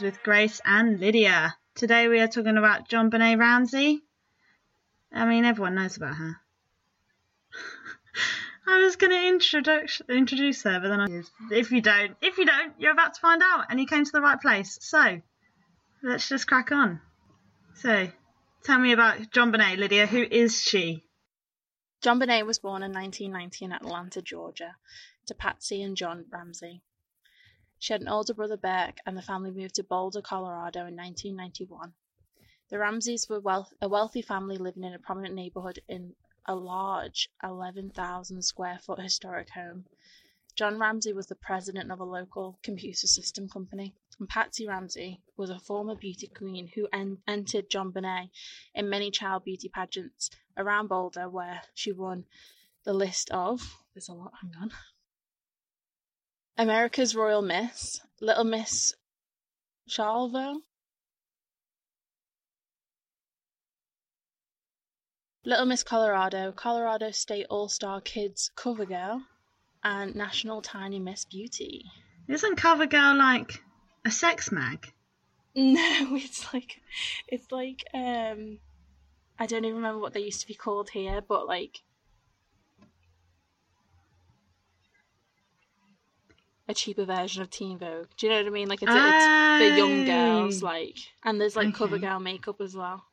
with Grace and Lydia. Today we are talking about JonBenét Ramsey. I mean, everyone knows about her. I was going to introduce introduce her, but then I if you don't, if you don't, you're about to find out, and you came to the right place. So let's just crack on. So, tell me about JonBenét, Lydia. Who is she? John Benet was born in 1990 in Atlanta, Georgia, to Patsy and John Ramsey. She had an older brother, Burke, and the family moved to Boulder, Colorado in 1991. The Ramseys were wealth- a wealthy family living in a prominent neighborhood in a large 11,000 square foot historic home. John Ramsey was the president of a local computer system company, and Patsy Ramsey was a former beauty queen who en- entered JonBenét in many child beauty pageants around Boulder, where she won the list of. There's a lot, hang on. America's Royal Miss, Little Miss Charlevoix, Little Miss Colorado, Colorado State All Star Kids Cover Girl, and National Tiny Miss Beauty. Isn't Cover Girl like a sex mag? No, it's like it's like um I don't even remember what they used to be called here, but like a cheaper version of Teen Vogue. Do you know what I mean? Like it's, it's for young girls, Oh. like and there's like Okay. CoverGirl makeup as well,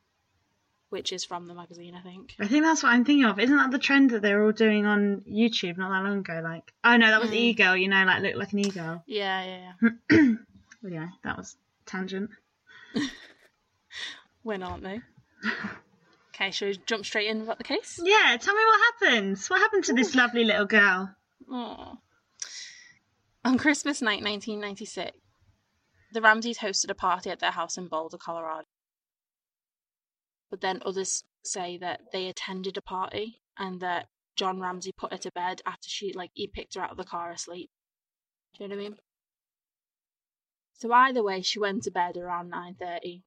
which is from the magazine, I think. I think that's what I'm thinking of. Isn't that the trend that they were all doing on YouTube not that long ago? Like, oh no, that was Mm. e-girl. You know, like look like an e-girl. Yeah, yeah, yeah. Well, yeah, that was tangent. When aren't they? Okay, shall we jump straight in about the case? Yeah, tell me what happens. What happened to this lovely little girl? Aw. On Christmas night 1996, the Ramseys hosted a party at their house in Boulder, Colorado. But then others say that they attended a party and that John Ramsey put her to bed after she, like, he picked her out of the car asleep. Do you know what I mean? So either way, she went to bed around 9.30.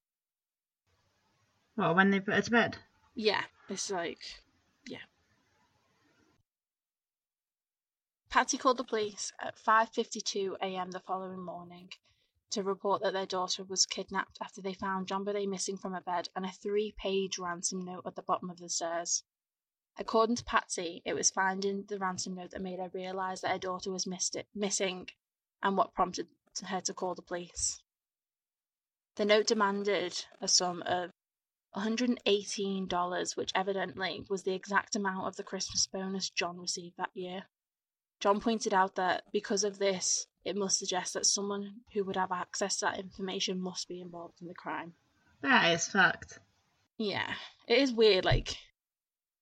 Well, when they put her to bed. Yeah, it's like, yeah. Patsy called the police at 5:52 a.m. the following morning to report that their daughter was kidnapped after they found JonBenét missing from a bed and a three-page ransom note at the bottom of the stairs. According to Patsy, it was finding the ransom note that made her realize that her daughter was missed missing and what prompted her to call the police. The note demanded a sum of $118, which evidently was the exact amount of the Christmas bonus John received that year. John pointed out that because of this, it must suggest that someone who would have access to that information must be involved in the crime. That is fucked. Yeah, it is weird. Like,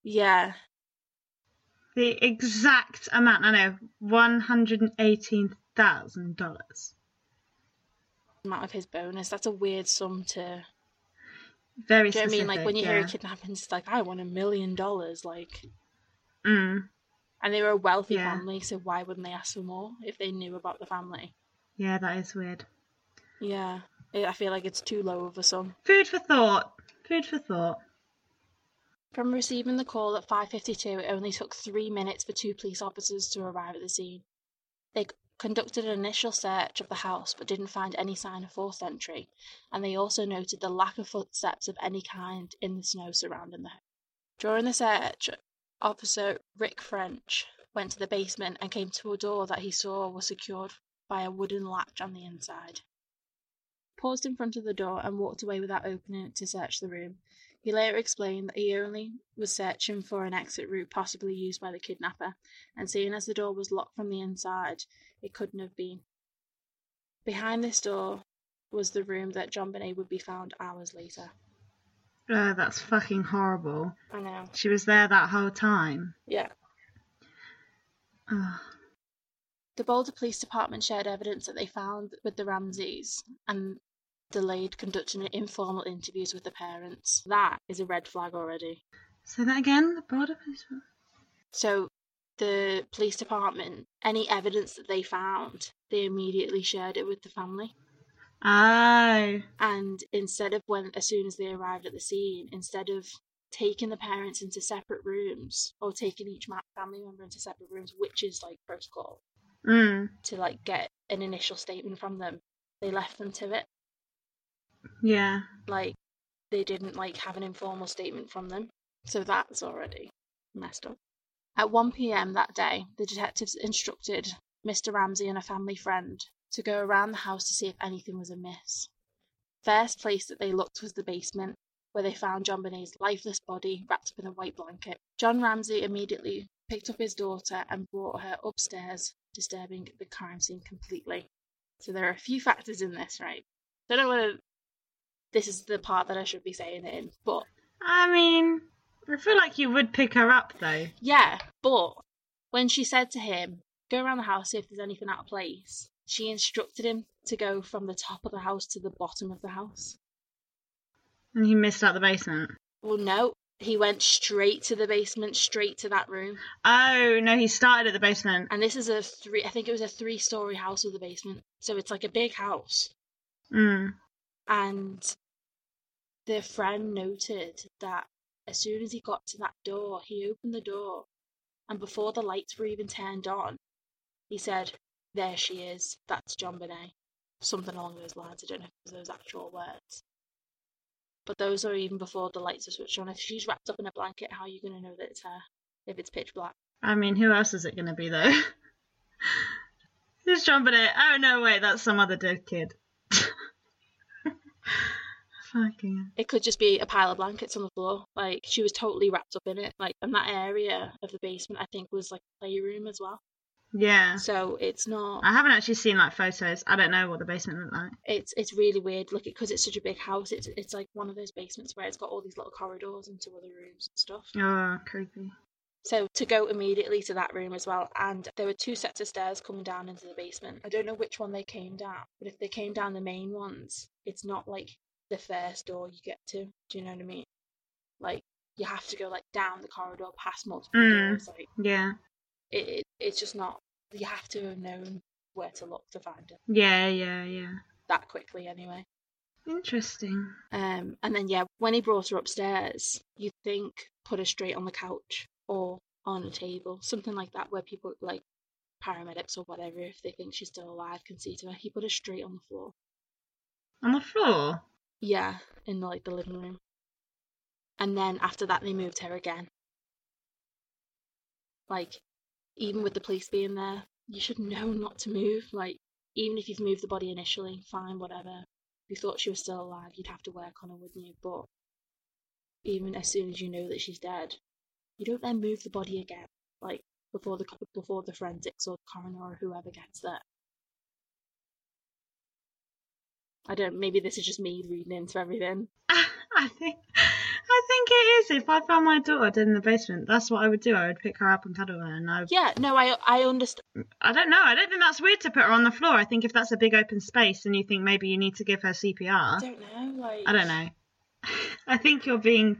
yeah, The exact amount. I know, one hundred and eighteen thousand dollars. amount of his bonus. That's a weird sum to. Very Do you know what I mean? Like when you hear a kidnapping, it's like I want a million dollars. Like, Mm, and they were a wealthy Yeah. family, so why wouldn't they ask for more if they knew about the family? yeah, that is weird. Yeah, I feel like it's too low of a sum. Food for thought. Food for thought. From receiving the call at 5:52, it only took 3 minutes for two police officers to arrive at the scene. They conducted an initial search of the house but didn't find any sign of forced entry, and they also noted the lack of footsteps of any kind in the snow surrounding the home. During the search, Officer Rick French went to the basement and came to a door that he saw was secured by a wooden latch on the inside. Paused in front of the door and walked away without opening it to search the room. He later explained that he only was searching for an exit route possibly used by the kidnapper, and seeing as the door was locked from the inside, it couldn't have been. Behind this door was the room that JonBenét would be found hours later. Uh, that's fucking horrible. I know. She was there that whole time. Yeah. Ugh. The Boulder Police Department shared evidence that they found with the Ramseys and delayed conducting informal interviews with the parents. That is a red flag already. Say that again. The Boulder police. So the police department, any evidence that they found, they immediately shared it with the family. Oh. And instead of when, as soon as they arrived at the scene, instead of taking the parents into separate rooms or taking each family member into separate rooms, which is like protocol, Mm. to like get an initial statement from them. They left them to it. Yeah. Like they didn't like have an informal statement from them. So that's already messed up. At 1 p.m. that day, the detectives instructed Mr. Ramsey and a family friend to go around the house to see if anything was amiss. First place that they looked was the basement, where they found JonBenét's lifeless body wrapped up in a white blanket. John Ramsey immediately picked up his daughter and brought her upstairs, disturbing the crime scene completely. So there are a few factors in this, right? I Don't know whether this is the part that I should be saying it in, but I mean, I feel like you would pick her up though. yeah, but when she said to him, "Go around the house see if there's anything out of place," she instructed him to go from the top of the house to the bottom of the house. And he missed out the basement. Well, no, he went straight to the basement, straight to that room. Oh, no, he started at the basement. And this is a three, I think it was a three story house with a basement. So it's like a big house. Mm. And the friend noted that as soon as he got to that door, he opened the door. And before the lights were even turned on, he said, There she is. That's JonBenét. Something along those lines. I don't know if it was those actual words. But those are even before the lights are switched on. If she's wrapped up in a blanket, how are you going to know that it's her if it's pitch black? I mean, who else is it going to be though? Who's JonBenét? Oh, no, wait, that's some other dead kid. Fucking. It could just be a pile of blankets on the floor. Like she was totally wrapped up in it. Like and that area of the basement, I think, was like a playroom as well. Yeah. So it's not. I haven't actually seen like photos. I don't know what the basement looked like. It's it's really weird. Look, because it's such a big house. It's it's like one of those basements where it's got all these little corridors into other rooms and stuff. Oh, creepy. So to go immediately to that room as well, and there were two sets of stairs coming down into the basement. I don't know which one they came down, but if they came down the main ones, it's not like the first door you get to. Do you know what I mean? Like you have to go like down the corridor past multiple Mm. doors. Like Yeah. It, it, it's just not. You have to have known where to look to find it Yeah, yeah, yeah. that quickly, anyway. Interesting. Um, and then yeah, when he brought her upstairs, you'd think put her straight on the couch or on a table, something like that, where people like paramedics or whatever, if they think she's still alive, can see to her. He put her straight on the floor. On the floor? Yeah, in like the living room. And then after that, they moved her again. Like, even with the police being there, you should know not to move. Like, even if you've moved the body initially, fine, whatever. If you thought she was still alive, you'd have to work on her, wouldn't you? But even as soon as you know that she's dead, you don't then move the body again. Like before the before the forensics or the coroner or whoever gets there. I don't. Maybe this is just me reading into everything. I think I think it is. If I found my daughter dead in the basement, that's what I would do. I would pick her up and cuddle her, and I Yeah, no, I I understand. I don't know. I don't think that's weird to put her on the floor. I think if that's a big open space and you think maybe you need to give her I CPR, don't know. Like I don't know. I think you're being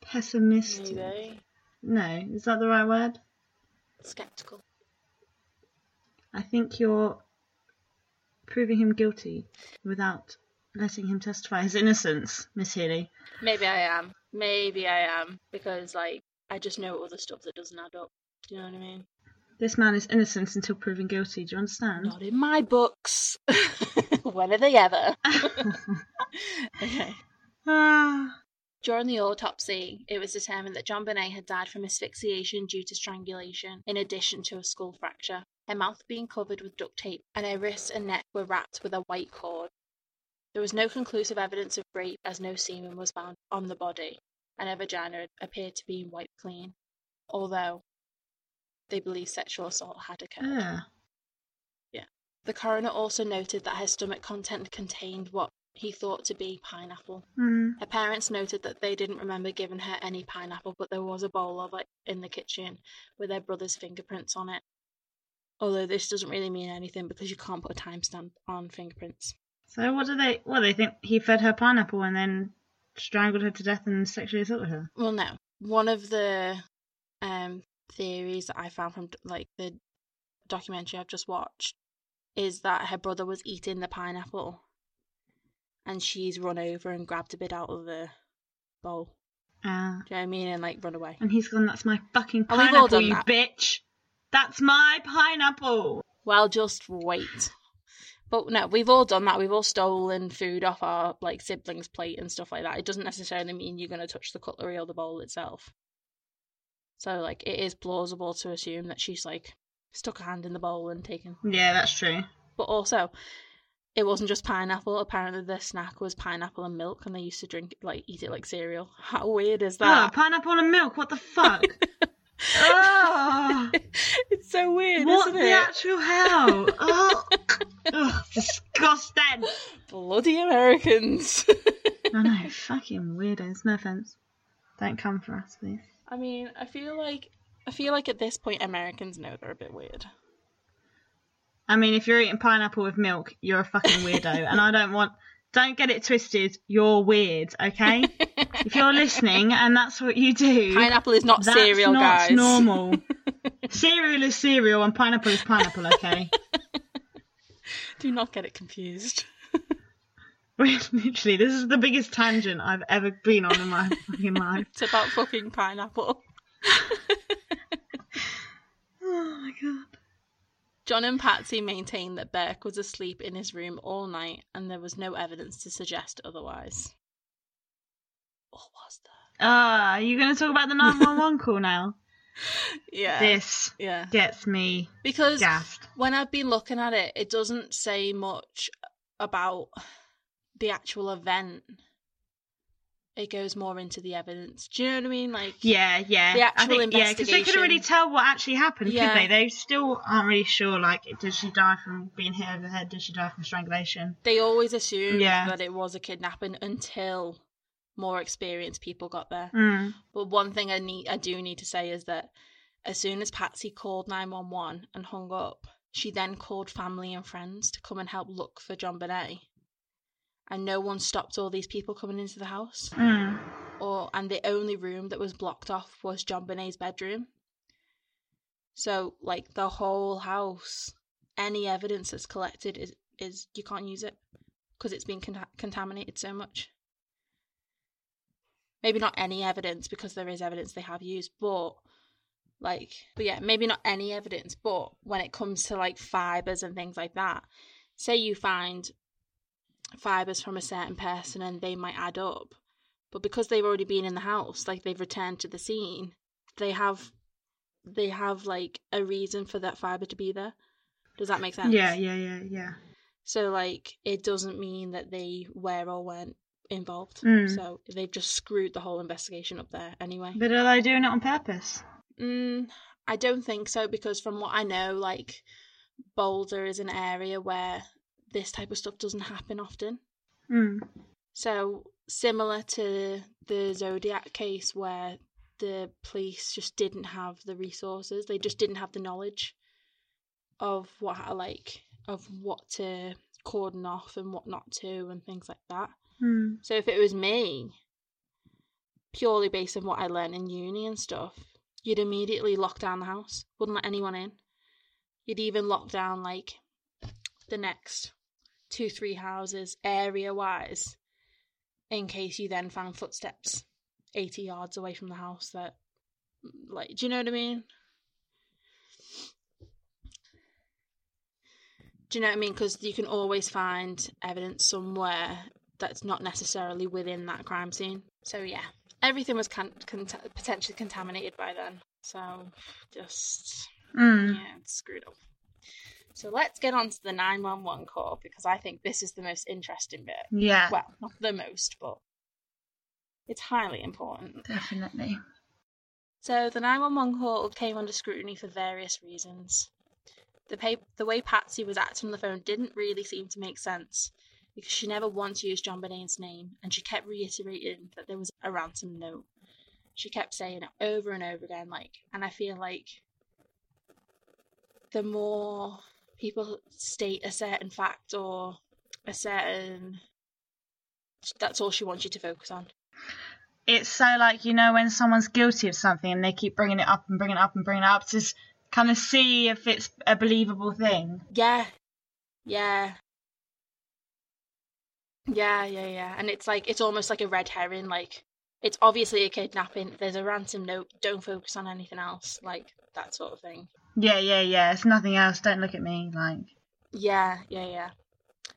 pessimistic. Maybe No, is that the right word? skeptical. I think you're proving him guilty without letting him testify his innocence, Miss Healy. Maybe I am. Maybe I am because like I just know other stuff that doesn't add up. Do you know what I mean? This man is innocent until proven guilty. Do you understand? Not in my books. when are they ever? okay. Ah, During the autopsy, it was determined that JonBenét had died from asphyxiation due to strangulation, in addition to a skull fracture. Her mouth being covered with duct tape, and her wrists and neck were wrapped with a white cord. There was no conclusive evidence of rape, as no semen was found on the body, and her vagina appeared to be wiped clean, although they believe sexual assault had occurred. yeah. The coroner also noted that her stomach content contained what he thought to be pineapple. Mm. Her parents noted that they didn't remember giving her any pineapple, but there was a bowl of it in the kitchen with their brother's fingerprints on it. Although this doesn't really mean anything because you can't put a timestamp on fingerprints. So what do they? What they think? He fed her pineapple and then strangled her to death and sexually assaulted her. Well, no. One of the um, theories that I found from like the documentary I've just watched is that her brother was eating the pineapple, and she's run over and grabbed a bit out of the bowl. Ah. Do you know what I mean? And like run away. And he's gone. That's my fucking And we've all pineapple, you that. bitch. That's my pineapple. Well, just wait. But no, we've all done that. We've all stolen food off our like siblings' plate and stuff like that. It doesn't necessarily mean you're going to touch the cutlery or the bowl itself. So like, it is plausible to assume that she's like stuck her hand in the bowl and taken. Yeah, that's true. But also, it wasn't just pineapple. Apparently, the snack was pineapple and milk, and they used to drink it, like eat it like cereal. How weird is Oh, that? pineapple and milk. What the fuck? oh, it's so weird, what isn't it? the actual hell? Oh, Ugh, disgusting. Bloody Americans. I know, fucking weirdos. No offense. Don't come for us, please. I mean, I feel like I feel like at this point Americans know they're a bit weird. I mean, if you're eating pineapple with milk, you're a fucking weirdo, and I don't want. Don't get it twisted. You're weird, okay? If you're listening and that's what you do, Pineapple is not that's cereal, not guys. normal. cereal is cereal, and pineapple is pineapple, okay? Do not get it confused. Literally, this is the biggest tangent I've ever been on in my fucking life. It's about fucking pineapple. Oh my god. John and Patsy maintained that Burke was asleep in his room all night and there was no evidence to suggest otherwise. Or was there? Ah, are you going to talk about the 911 call now? Yeah. This Yeah. gets me Because gassed. when I've been looking at it, it doesn't say much about the actual event. It goes more into the evidence. Do you know what I mean? Like, Yeah, yeah. The I actual think, Yeah, because they couldn't really tell what actually happened, Yeah. could they? They still aren't really sure. Like, did she die from being hit over the head? Did she die from strangulation? they always assumed Yeah. that it was a kidnapping until more experienced people got there. Mm. But one thing I need, I do need to say is that as soon as Patsy called nine one one and hung up, she then called family and friends to come and help look for JonBenét. And no one stopped all these people coming into the house. Mm. Or and the only room that was blocked off was JonBenét's bedroom. So like the whole house, any evidence that's collected is is you can't use it because it's been conta- contaminated so much. Maybe not any evidence because there is evidence they have used, but like, but yeah, maybe not any evidence. But when it comes to like fibers and things like that, say you find fibers from a certain person and they might add up, but because they've already been in the house, like they've returned to the scene, they have they have like a reason for that fiber to be there. Does that make sense? Yeah, yeah, yeah, yeah. So like it doesn't mean that they were or weren't involved. Mm. So they've just screwed the whole investigation up there anyway. But are they doing it on purpose? Mm, I don't think so because from what I know, like Boulder is an area where this type of stuff doesn't happen often. Mm. So similar to the Zodiac case where the police just didn't have the resources, they just didn't have the knowledge of what like of what to cordon off and what not to and things like that. Mm. So if it was me, purely based on what I learned in uni and stuff, you'd immediately lock down the house, wouldn't let anyone in. You'd even lock down like the next two, three houses area wise in case you then found footsteps 80 yards away from the house that, like, do you know what I mean? Do you know what I mean? Because you can always find evidence somewhere that's not necessarily within that crime scene. So yeah, everything was con- con- potentially contaminated by then. So just Mm. yeah, it's screwed up. So let's get on to the 911 call because I think this is the most interesting bit. Yeah, Well, not the most, but it's highly important. definitely. So the 911 call came under scrutiny for various reasons. The, pay- the way Patsy was acting on the phone didn't really seem to make sense because she never once used JonBenét's name and she kept reiterating that there was a ransom note. She kept saying it over and over again, like, and I feel like the more people state a certain fact or a certain that's all she wants you to focus on. It's so like you know when someone's guilty of something and they keep bringing it up and bringing it up and bringing it up to kind of see if it's a believable thing. Yeah. Yeah. Yeah, yeah, yeah. And it's like it's almost like a red herring, like it's obviously a kidnapping. There's a ransom note, don't focus on anything else, like that sort of thing. Yeah, yeah, yeah. It's nothing else. Don't look at me. Like, Yeah, yeah, yeah.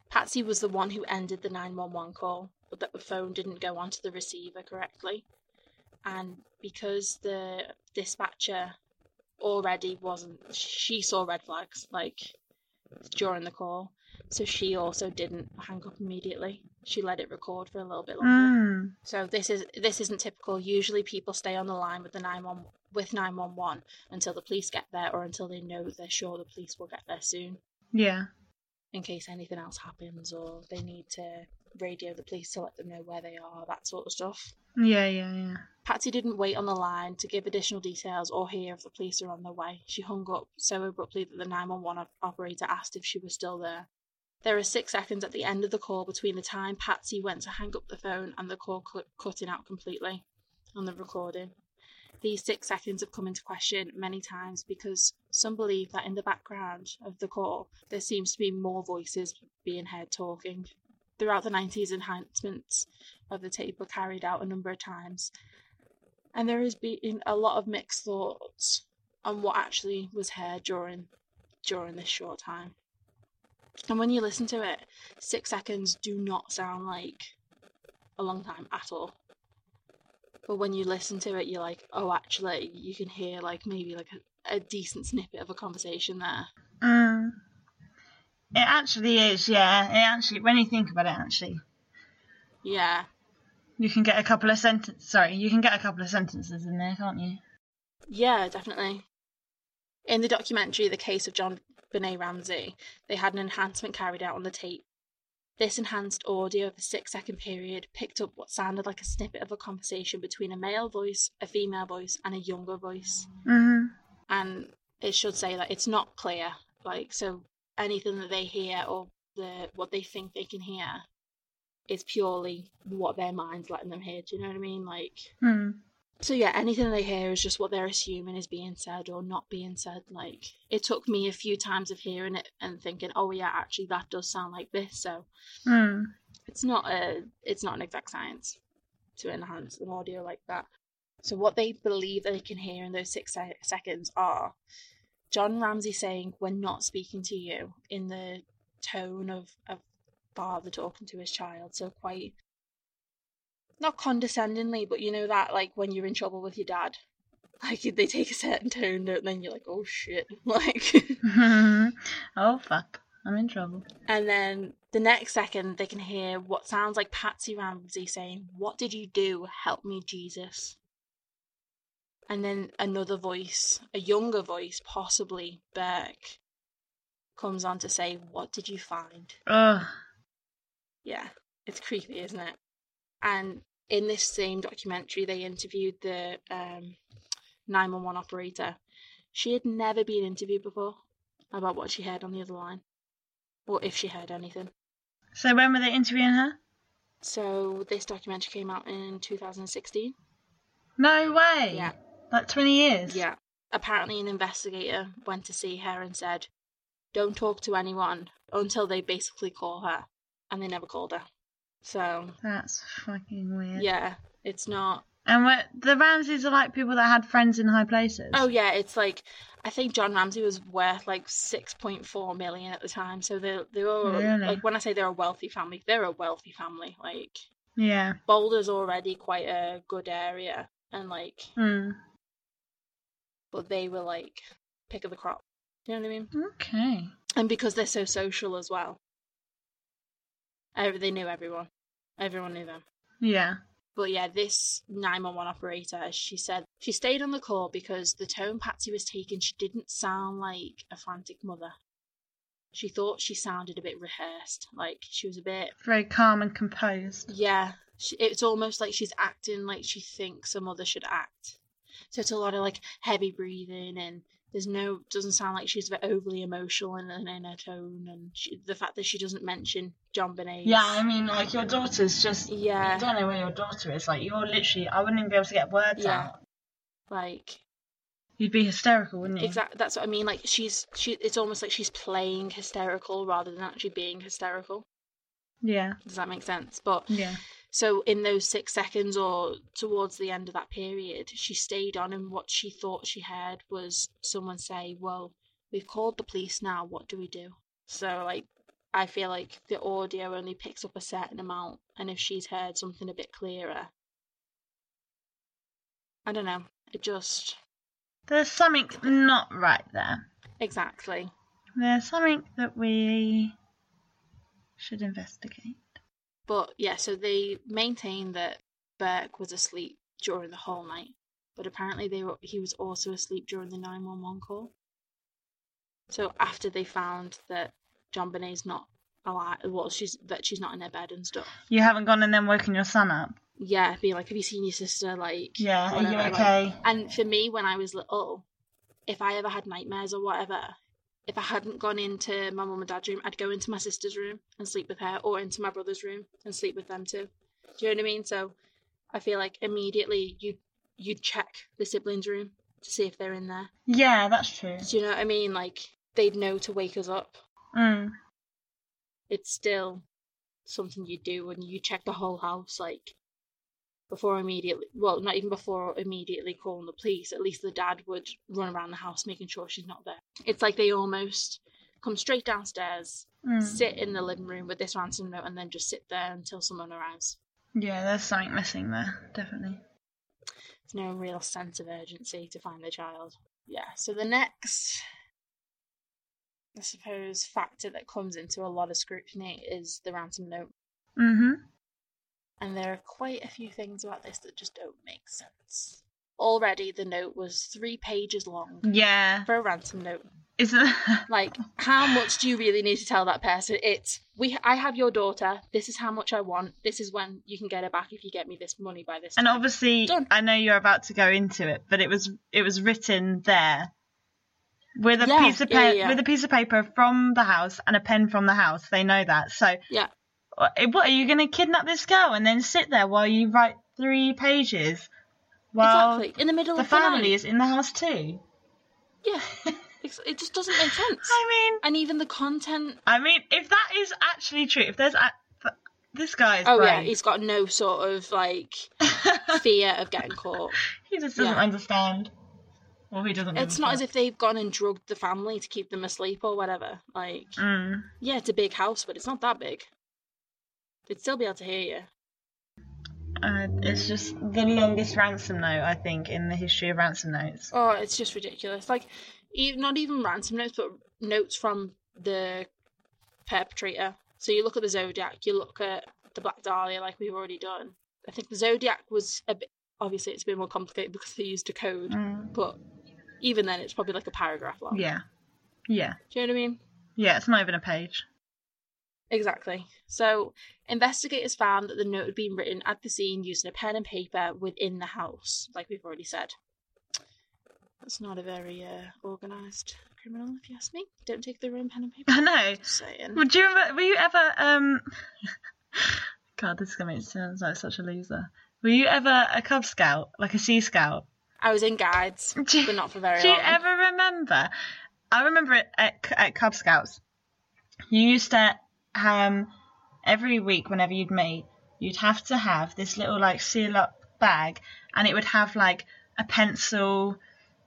Patsy was the one who ended the 911 call, but that the phone didn't go onto the receiver correctly. And because the dispatcher already wasn't, she saw red flags, like, during the call. So she also didn't hang up immediately. She let it record for a little bit longer. mm, So this is this isn't typical. Usually people stay on the line with the 911 with 911 until the police get there or until they know they're sure the police will get there soon yeah. in case anything else happens or they need to radio the police to let them know where they are, that sort of stuff. Yeah, yeah, yeah. Patsy didn't wait on the line to give additional details or hear if the police are on their way. She hung up so abruptly that the 911 op- operator asked if she was still there. There are six seconds at the end of the call between the time Patsy went to hang up the phone and the call cut cutting out completely on the recording. These six seconds have come into question many times because some believe that in the background of the call there seems to be more voices being heard talking. Throughout the 90s, enhancements of the tape were carried out a number of times, and there has been a lot of mixed thoughts on what actually was heard during during this short time. And when you listen to it, six seconds do not sound like a long time at all. But when you listen to it, you're like, oh, actually, you can hear like maybe like a, a decent snippet of a conversation there. Mm. It actually is, yeah. It actually, when you think about it, actually, Yeah, you can get a couple of sentences. Sorry, you can get a couple of sentences in there, can't you? yeah, definitely. In the documentary, The Case of John Benet Ramsey, they had an enhancement carried out on the tape. This enhanced audio of a six second period picked up what sounded like a snippet of a conversation between a male voice, a female voice, and a younger voice. hmm and it should say that it's not clear like so anything that they hear or the what they think they can hear is purely what their mind's letting them hear do you know what i mean like Mm. So yeah anything they hear is just what they're assuming is being said or not being said like it took me a few times of hearing it and thinking oh yeah actually that does sound like this so Mm. it's not a it's not an exact science to enhance an audio like that. So what they believe they can hear in those six se- seconds are John Ramsey saying, "We're not speaking to you," in the tone of a father talking to his child. So quite not condescendingly, but you know that like when you're in trouble with your dad. Like they take a certain tone, and then you're like, "Oh shit!" Like, oh fuck, I'm in trouble. And then the next second, they can hear what sounds like Patsy Ramsey saying, What did you do? Help me, Jesus. And then another voice, a younger voice, possibly Burke, comes on to say, What did you find? Ugh. Yeah, it's creepy, isn't it? And in this same documentary, they interviewed the um, 911 operator. She had never been interviewed before about what she heard on the other line, or if she heard anything. So when were they interviewing her? So this documentary came out in 2016. No way. Yeah. Like 20 years. Yeah. Apparently, an investigator went to see her and said, "Don't talk to anyone until they basically call her," and they never called her. So That's fucking weird. yeah, it's not. And what the Ramseys are like people that had friends in high places. Oh yeah, it's like I think John Ramsey was worth like 6.4 million at the time. So they they were Really? like when I say they're a wealthy family, they're a wealthy family. Like Yeah. Boulder's already quite a good area, and like Hmm. but they were like pick of the crop. You know what I mean? Okay. And because they're so social as well, they knew everyone. Everyone knew them. Yeah. But yeah, this 911 operator, as she said she stayed on the call because the tone Patsy was taking, she didn't sound like a frantic mother. She thought she sounded a bit rehearsed. Like she was a bit, Very calm and composed. yeah, she, it's almost like she's acting like she thinks a mother should act. So it's a lot of like heavy breathing and there's no doesn't sound like she's a bit overly emotional in, in, her tone and she, the fact that she doesn't mention JonBenét. Yeah, I mean, like your daughter's just. Yeah. You don't know where your daughter is. Like you're literally. I wouldn't even be able to get words Yeah. out. like You'd be hysterical, wouldn't you? exactly that's what I mean. Like she's she it's almost like she's playing hysterical rather than actually being hysterical. Yeah. Does that make sense? But Yeah. So in those six seconds or towards the end of that period, she stayed on and what she thought she heard was someone say, Well, we've called the police now. What do we do? So like, I feel like the audio only picks up a certain amount, and if she's heard something a bit clearer, I don't know. It just There's something not right there. exactly. There's something that we should investigate. But yeah, so they maintain that Burke was asleep during the whole night, but apparently they were, he was also asleep during the 911 call. So after they found that JonBenét's not alive, well, she's that she's not in her bed and stuff. You haven't gone and then woken your son up. Yeah, being like, have you seen your sister? Like, Yeah, are you whatever, like- okay? and for me, when I was little, if I ever had nightmares or whatever, if I hadn't gone into my mum and dad's room, I'd go into my sister's room and sleep with her, or into my brother's room and sleep with them too. Do you know what I mean? So I feel like immediately you you'd check the siblings' room to see if they're in there. Yeah, that's true. Do you know what I mean? Like they'd know to wake us up. Mm. It's still something you do when you check the whole house, like before immediately well not even before immediately calling the police at least the dad would run around the house making sure she's not there it's like they almost come straight downstairs Mm. sit in the living room with this ransom note and then just sit there until someone arrives Yeah, there's something missing there, definitely. there's no real sense of urgency to find the child yeah so the next i suppose factor that comes into a lot of scrutiny is the ransom note Mm-hmm. And there are quite a few things about this that just don't make sense. Already, the note was three pages long Yeah. for a ransom note. Isn't it? Like, how much do you really need to tell that person? It's we. I have your daughter. This is how much I want. This is when you can get her back if you get me this money by this. And time. obviously, Done. I know you're about to go into it, but it was it was written there with a Yeah, piece of yeah, yeah. with a piece of paper from the house and a pen from the house. They know that. So, Yeah. What are you going to kidnap this girl and then sit there while you write three pages while exactly in the middle the of the family night. is in the house too? Yeah, it just doesn't make sense. I mean, And even the content. I mean, if that is actually true, if there's a, this guy is Oh yeah, he's got no sort of like fear of getting caught. he just doesn't Yeah. understand. Well, he doesn't. It's not as if they've gone and drugged the family to keep them asleep or whatever. Like, Mm. yeah, it's a big house, but it's not that big. They'd still be able to hear you. Uh, it's just the longest ransom note I think in the history of ransom notes. Oh, it's just ridiculous. Like, e- not even ransom notes, but notes from the perpetrator. So you look at the Zodiac, you look at the Black Dahlia, like we've already done. I think the Zodiac was a bit. Obviously, it's a bit more complicated because they used a code, Mm. but even then, it's probably like a paragraph long. Yeah, yeah, Do you know what I mean? yeah. It's not even a page. Exactly. So, investigators found that the note had been written at the scene using a pen and paper within the house, like we've already said. That's not a very uh, organised criminal, if you ask me. Don't take the own pen and paper. I know. Just saying. Would you ever? Were you ever? Um. God, this is gonna make me sound like such a loser. Were you ever a Cub Scout, like a Sea Scout? I was in guides, you- but not for very long. Do you ever remember? I remember it at, at Cub Scouts. You used to um every week whenever you'd meet, you'd have to have this little like seal up bag, and it would have like a pencil,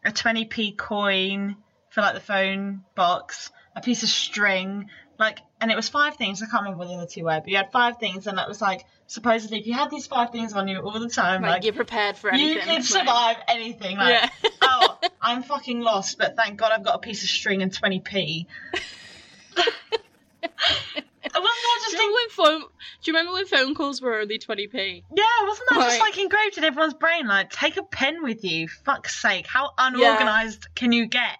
a 20p coin for like the phone box, a piece of string, like, and it was five things. I can't remember what the other two were, but you had five things, and it was like supposedly if you had these five things on you all the time, like, like, you're prepared for anything. you could like- survive anything. Like, Yeah. oh, I'm fucking lost, but thank God I've got a piece of string and 20p. Wasn't that Do just you, remember when phone, do you remember when phone calls were only 20p? yeah? Wasn't that just Like- like engraved in everyone's brain? Like, take a pen with you. Fuck's sake, how unorganized can you get?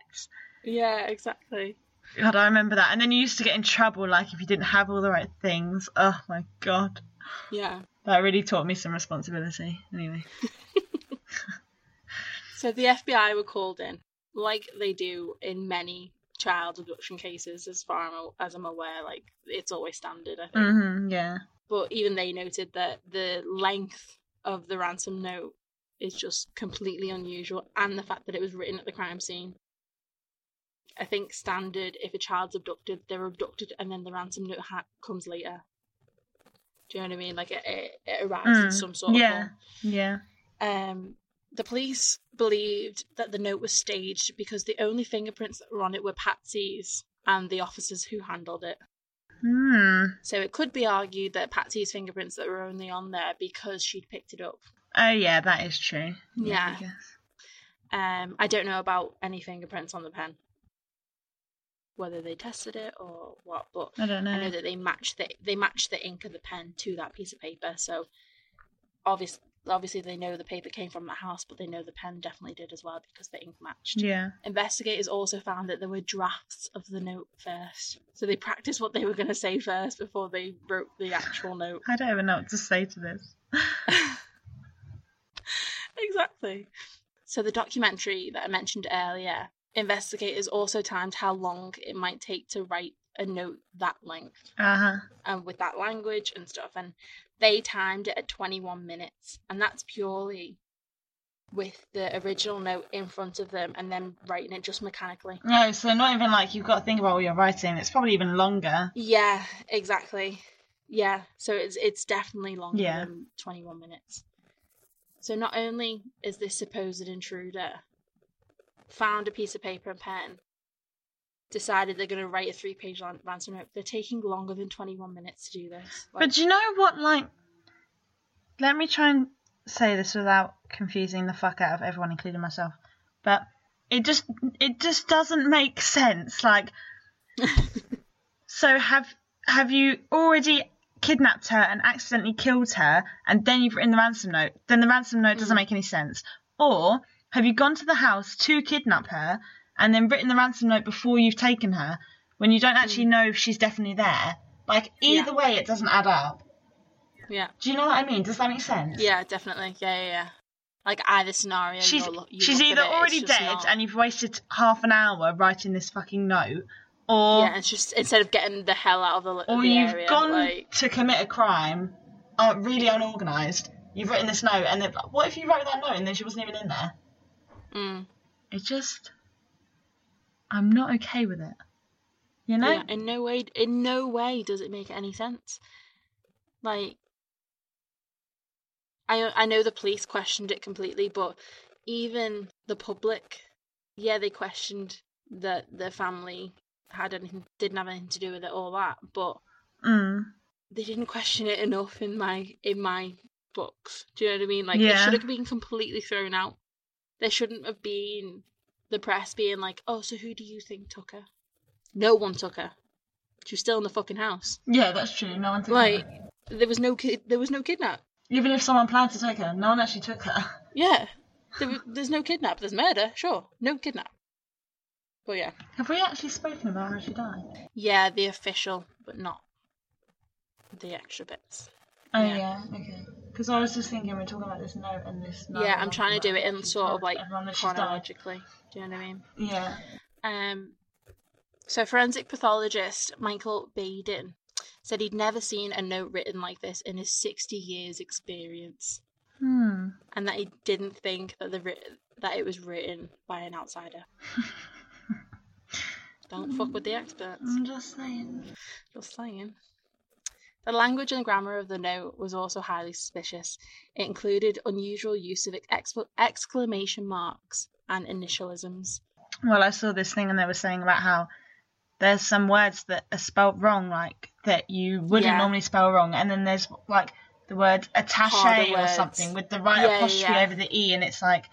Yeah, exactly. God, I remember that. And then you used to get in trouble, like if you didn't have all the right things. Oh my god, Yeah. that really taught me some responsibility. Anyway, So the FBI were called in, like they do in many child abduction cases, as far as I'm aware. Like it's always standard, I think. hmm yeah, But even they noted that the length of the ransom note is just completely unusual, and the fact that it was written at the crime scene. I think standard if a child's abducted, they're abducted, and then the ransom note ha- comes later. Do you know what I mean? Like it, it, it arrives in Mm, some sort yeah. of yeah. form. Um, The police believed that the note was staged because the only fingerprints that were on it were Patsy's and the officers who handled it. Hmm. So it could be argued that Patsy's fingerprints that were only on there because she'd picked it up. Oh yeah, that is true. Yeah. I guess. Um, I don't know about any fingerprints on the pen, whether they tested it or what, but I don't know. I know that they matched the they matched the ink of the pen to that piece of paper. So obviously, obviously they know the paper came from the house, but they know the pen definitely did as well because the ink matched. Yeah. Investigators also found that there were drafts of the note first, so they practiced what they were going to say first before they wrote the actual note. I don't even know what to say to this. exactly. So the documentary that I mentioned earlier, investigators also timed how long it might take to write a note that length Uh huh. and with that language and stuff and they timed it at 21 minutes and that's purely with the original note in front of them and then writing it just mechanically. No, so not even like you've got to think about what you're writing. It's probably even longer. Yeah, exactly. Yeah, so it's it's definitely longer Yeah. than 21 minutes. So not only is this supposed intruder found a piece of paper and pen, decided they're going to write a three-page lan- ransom note, they're taking longer than 21 minutes to do this. Like, But do you know what? Like, let me try and say this without confusing the fuck out of everyone, including myself. But it just it just doesn't make sense. Like, so have have you already kidnapped her and accidentally killed her, and then you've written the ransom note? Then the ransom note doesn't Mm. make any sense. Or have you gone to the house to kidnap her and then written the ransom note before you've taken her, when you don't actually know if she's definitely there? Like either Yeah. way, it doesn't add up. yeah, Do you know what I mean? Does that make sense? yeah, definitely. Yeah, yeah, yeah. Like either scenario, She's look, you she's either it, already dead not- and you've wasted half an hour writing this fucking note, or yeah, it's just instead of getting the hell out of the, or the you've area, gone like to commit a crime, uh, really unorganised. You've written this note, and then what if you wrote that note and then she wasn't even in there? mm, It just, I'm not okay with it. You know? yeah, in no way, in no way does it make any sense. Like, I I know the police questioned it completely, but even the public, yeah, they questioned that the family had anything, didn't have anything to do with it, all that, but Mm. they didn't question it enough in my in my books. Do you know what I mean? Like it should have been completely thrown out. There shouldn't have been the press being like, "Oh, so who do you think took her?" No one took her. She was still in the fucking house. Yeah, that's true. No one took Like her. there was no kid. There was no kidnap. Even if someone planned to take her, no one actually took her. Yeah, there, wa- there's no kidnap. There's murder, sure. No kidnap. But yeah, Have we actually spoken about how she died? yeah, the official, but not the extra bits. Oh Yeah. yeah, okay. Because I was just thinking we're talking about this note and this. note yeah, I'm trying to do it in sort of like chronologically. Do you know what I mean? Yeah. Um, so forensic pathologist Michael Baden said he'd never seen a note written like this in his 60 years experience, Hmm. and that he didn't think that the writ- that it was written by an outsider. Don't fuck with the experts. I'm just saying. Just saying. The language and grammar of the note was also highly suspicious. It included unusual use of ex- exclamation marks and initialisms. Well, I saw this thing and they were saying about how there's some words that are spelt wrong, like that you wouldn't Yeah. normally spell wrong, and then there's like the word attache or something with the right Yeah, apostrophe yeah. over the e, and it's like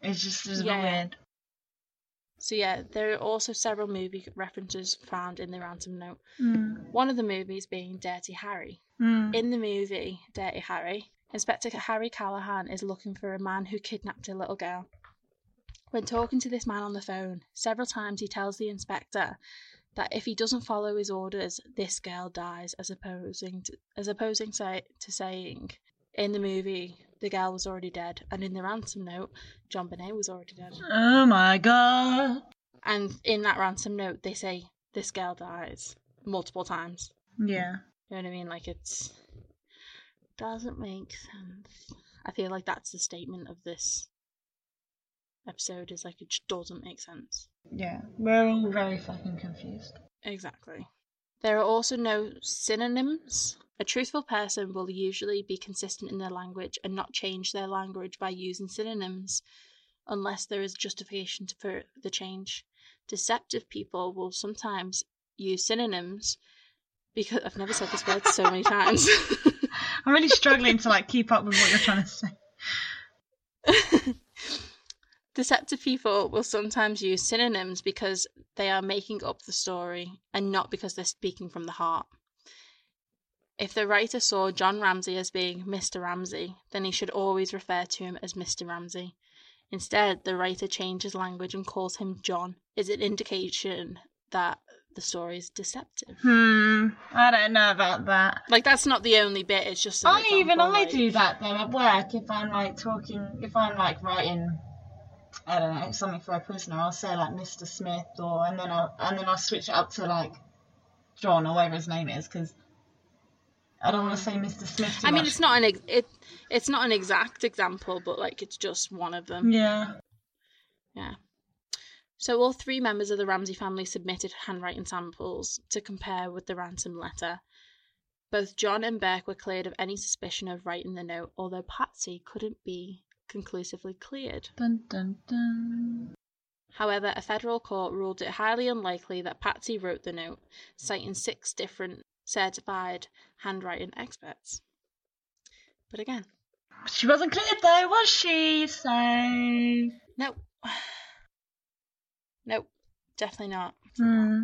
it's just it's yeah. weird. So yeah, there are also several movie references found in the ransom note. Mm. One of the movies being Dirty Harry. Mm. In the movie Dirty Harry, Inspector Harry Callahan is looking for a man who kidnapped a little girl. When talking to this man on the phone, several times he tells the inspector that if he doesn't follow his orders, this girl dies, as opposing to, as opposing say, to saying in the movie the girl was already dead, and in the ransom note, JonBenét was already dead. Oh my god. And in that ransom note, they say this girl dies multiple times. Yeah. You know what I mean? Like it's doesn't make sense. I feel like that's the statement of this episode is like it just doesn't make sense. Yeah. We're all very fucking confused. Exactly. There are also no synonyms A truthful person will usually be consistent in their language and not change their language by using synonyms unless there is justification for the change. Deceptive people will sometimes use synonyms because I've never said this word so many times. I'm really struggling to like keep up with what you're trying to say. Deceptive people will sometimes use synonyms because they are making up the story and not because they're speaking from the heart. If the writer saw John Ramsey as being Mr. Ramsey, then he should always refer to him as Mr. Ramsey. Instead, the writer changes language and calls him John, is an indication that the story is deceptive. Hmm, I don't know about that. Like that's not the only bit. It's just. I even I like- do that though at work. If I'm like talking, if I'm like writing, I don't know something for a prisoner, I'll say like Mr. Smith, or and then I'll and then I'll switch it up to like John or whatever his name is because I don't want to say Mr. Smith. I mean, much. it's not an ex- it. It's not an exact example, but like it's just one of them. Yeah. Yeah. So all three members of the Ramsey family submitted handwriting samples to compare with the ransom letter. Both John and Burke were cleared of any suspicion of writing the note, although Patsy couldn't be conclusively cleared. Dun dun dun. However, a federal court ruled it highly unlikely that Patsy wrote the note, citing six different certified handwriting experts. But again, She wasn't cleared though, was she? So nope. Nope, definitely not. hmm.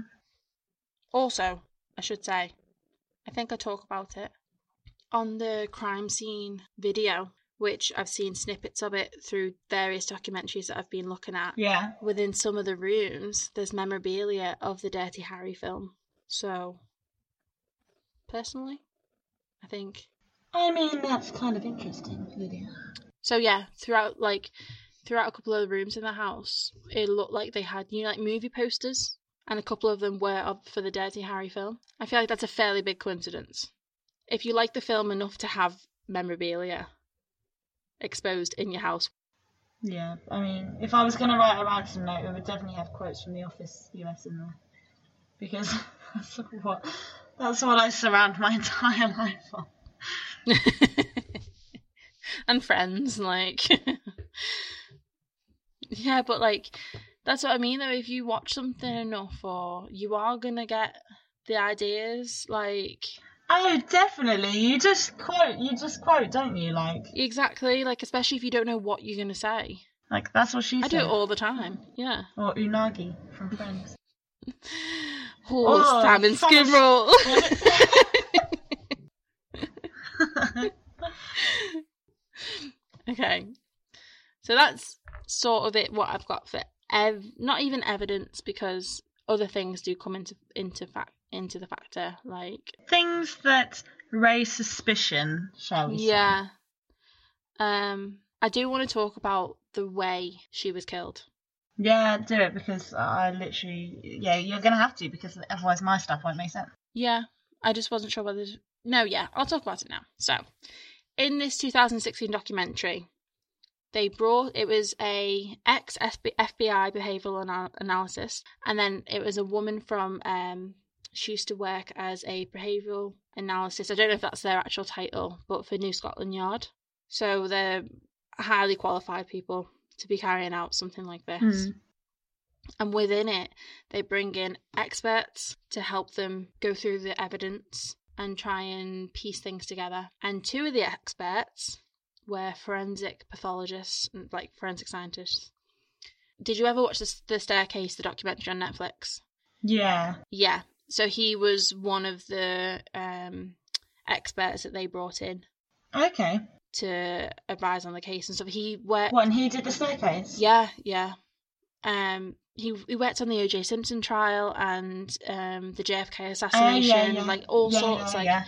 Also, I should say, I think I talk about it on the crime scene video, which I've seen snippets of it through various documentaries that I've been looking at. yeah. Within some of the rooms, there's memorabilia of the Dirty Harry film. So, personally, I think. I mean that's kind of interesting, Lydia. So yeah, throughout like throughout a couple of the rooms in the house, it looked like they had you know like movie posters, and a couple of them were up for the Dirty Harry film. I feel like that's a fairly big coincidence. If you like the film enough to have memorabilia exposed in your house, Yeah, I mean, if I was going to write a ransom note, it would definitely have quotes from The Office US in there. Because that's what, that's what I surround my entire life on. and friends like yeah but like that's what i mean though if you watch something enough or you are gonna get the ideas like Oh, definitely. You just quote, you just quote, don't you? Like, exactly like especially if you don't know what you're gonna say like that's what she i said. do it all the time yeah Or Unagi from Friends. oh, Oh, salmon skin roll okay so that's sort of it what i've got for ev- not even evidence because other things do come into into fact into the factor like Things that raise suspicion, shall we say? yeah um i do want to talk about the way she was killed Yeah, do it because I literally, yeah, you're to have to because otherwise my stuff won't make sense. Yeah, I just wasn't sure whether. No, yeah, I'll talk about it now. So, in this 2016 documentary, they brought it was a ex FBI behavioral anal- analysis, and then it was a woman from. Um, she used to work as a behavioral analysis. I don't know if that's their actual title, but for New Scotland Yard. So they're highly qualified people to be carrying out something like this. Hmm. And within it, they bring in experts to help them go through the evidence and try and piece things together. And two of the experts were forensic pathologists, like forensic scientists. Did you ever watch the, the Staircase, the documentary on Netflix? Yeah. Yeah. So he was one of the um, experts that they brought in Okay. to advise on the case and stuff. He worked. What, and he did the staircase? Yeah, yeah. Um, he he worked on the O.J. Simpson trial and um the JFK Oh, yeah, assassination, yeah. like all Yeah, sorts. yeah, like, yeah.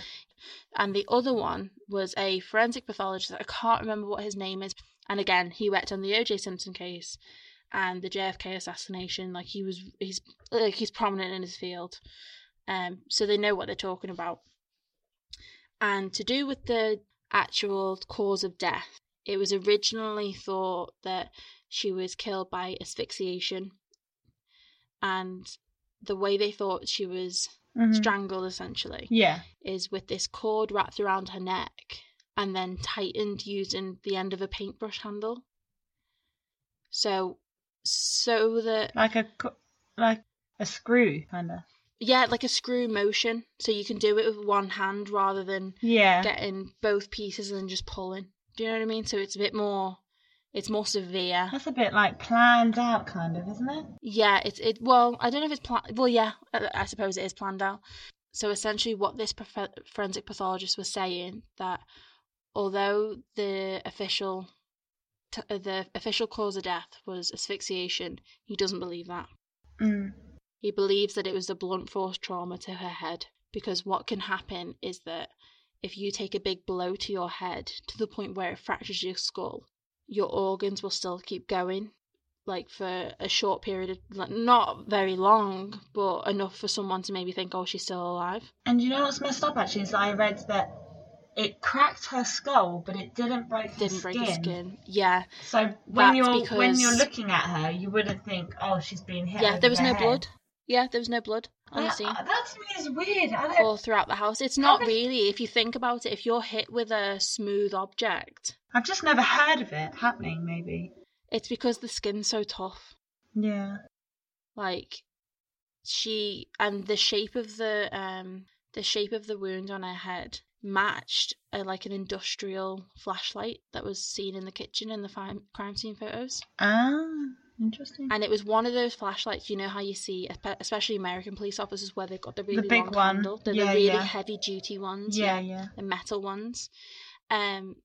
and the other one was a forensic pathologist. I can't remember what his name is. And again, he worked on the O.J. Simpson case and the JFK assassination. Like he was, he's like he's prominent in his field. Um, so they know what they're talking about. And to do with the actual cause of death, it was originally thought that she was killed by asphyxiation. And the way they thought she was Mhm. strangled essentially, Yeah. is with this cord wrapped around her neck and then tightened using the end of a paintbrush handle. So, so that Like a like a screw kind of. yeah, like a screw motion, so you can do it with one hand rather than Yeah. getting both pieces and just pulling. Do you know what I mean? So it's a bit more, it's more severe. That's a bit like planned out, kind of, isn't it? Yeah, it's it. Well, I don't know if it's planned. Well, yeah, I, I suppose it is planned out. So essentially, what this prof- forensic pathologist was saying that although the official t- uh, the official cause of death was asphyxiation, he doesn't believe that. Mm. He believes that it was a blunt force trauma to her head because what can happen is that if you take a big blow to your head to the point where it fractures your skull, your organs will still keep going like for a short period of like, not very long, but enough for someone to maybe think, "Oh, she's still alive." And you know what's messed up actually is that I read that it cracked her skull, but it didn't break Didn't skin. break the skin. Yeah, So when you're when you're looking at her, you wouldn't think, oh, she's been hit. yeah. There was the no head. blood. Yeah, there was no blood on the That, scene. that to me is weird. All throughout the house. It's not really, if you think about it, if you're hit with a smooth object, I've just never heard of it happening. Maybe. it's because the skin's so tough. Yeah. Like she and the shape of the um the shape of the wound on her head matched uh, like an industrial flashlight that was seen in the kitchen in the fi- crime scene photos. Ah, interesting. And it was one of those flashlights, you know how you see, especially American police officers, where they've got the really big long one. handle, the, Yeah, the really yeah. heavy duty ones. yeah, yeah. the metal ones. Um,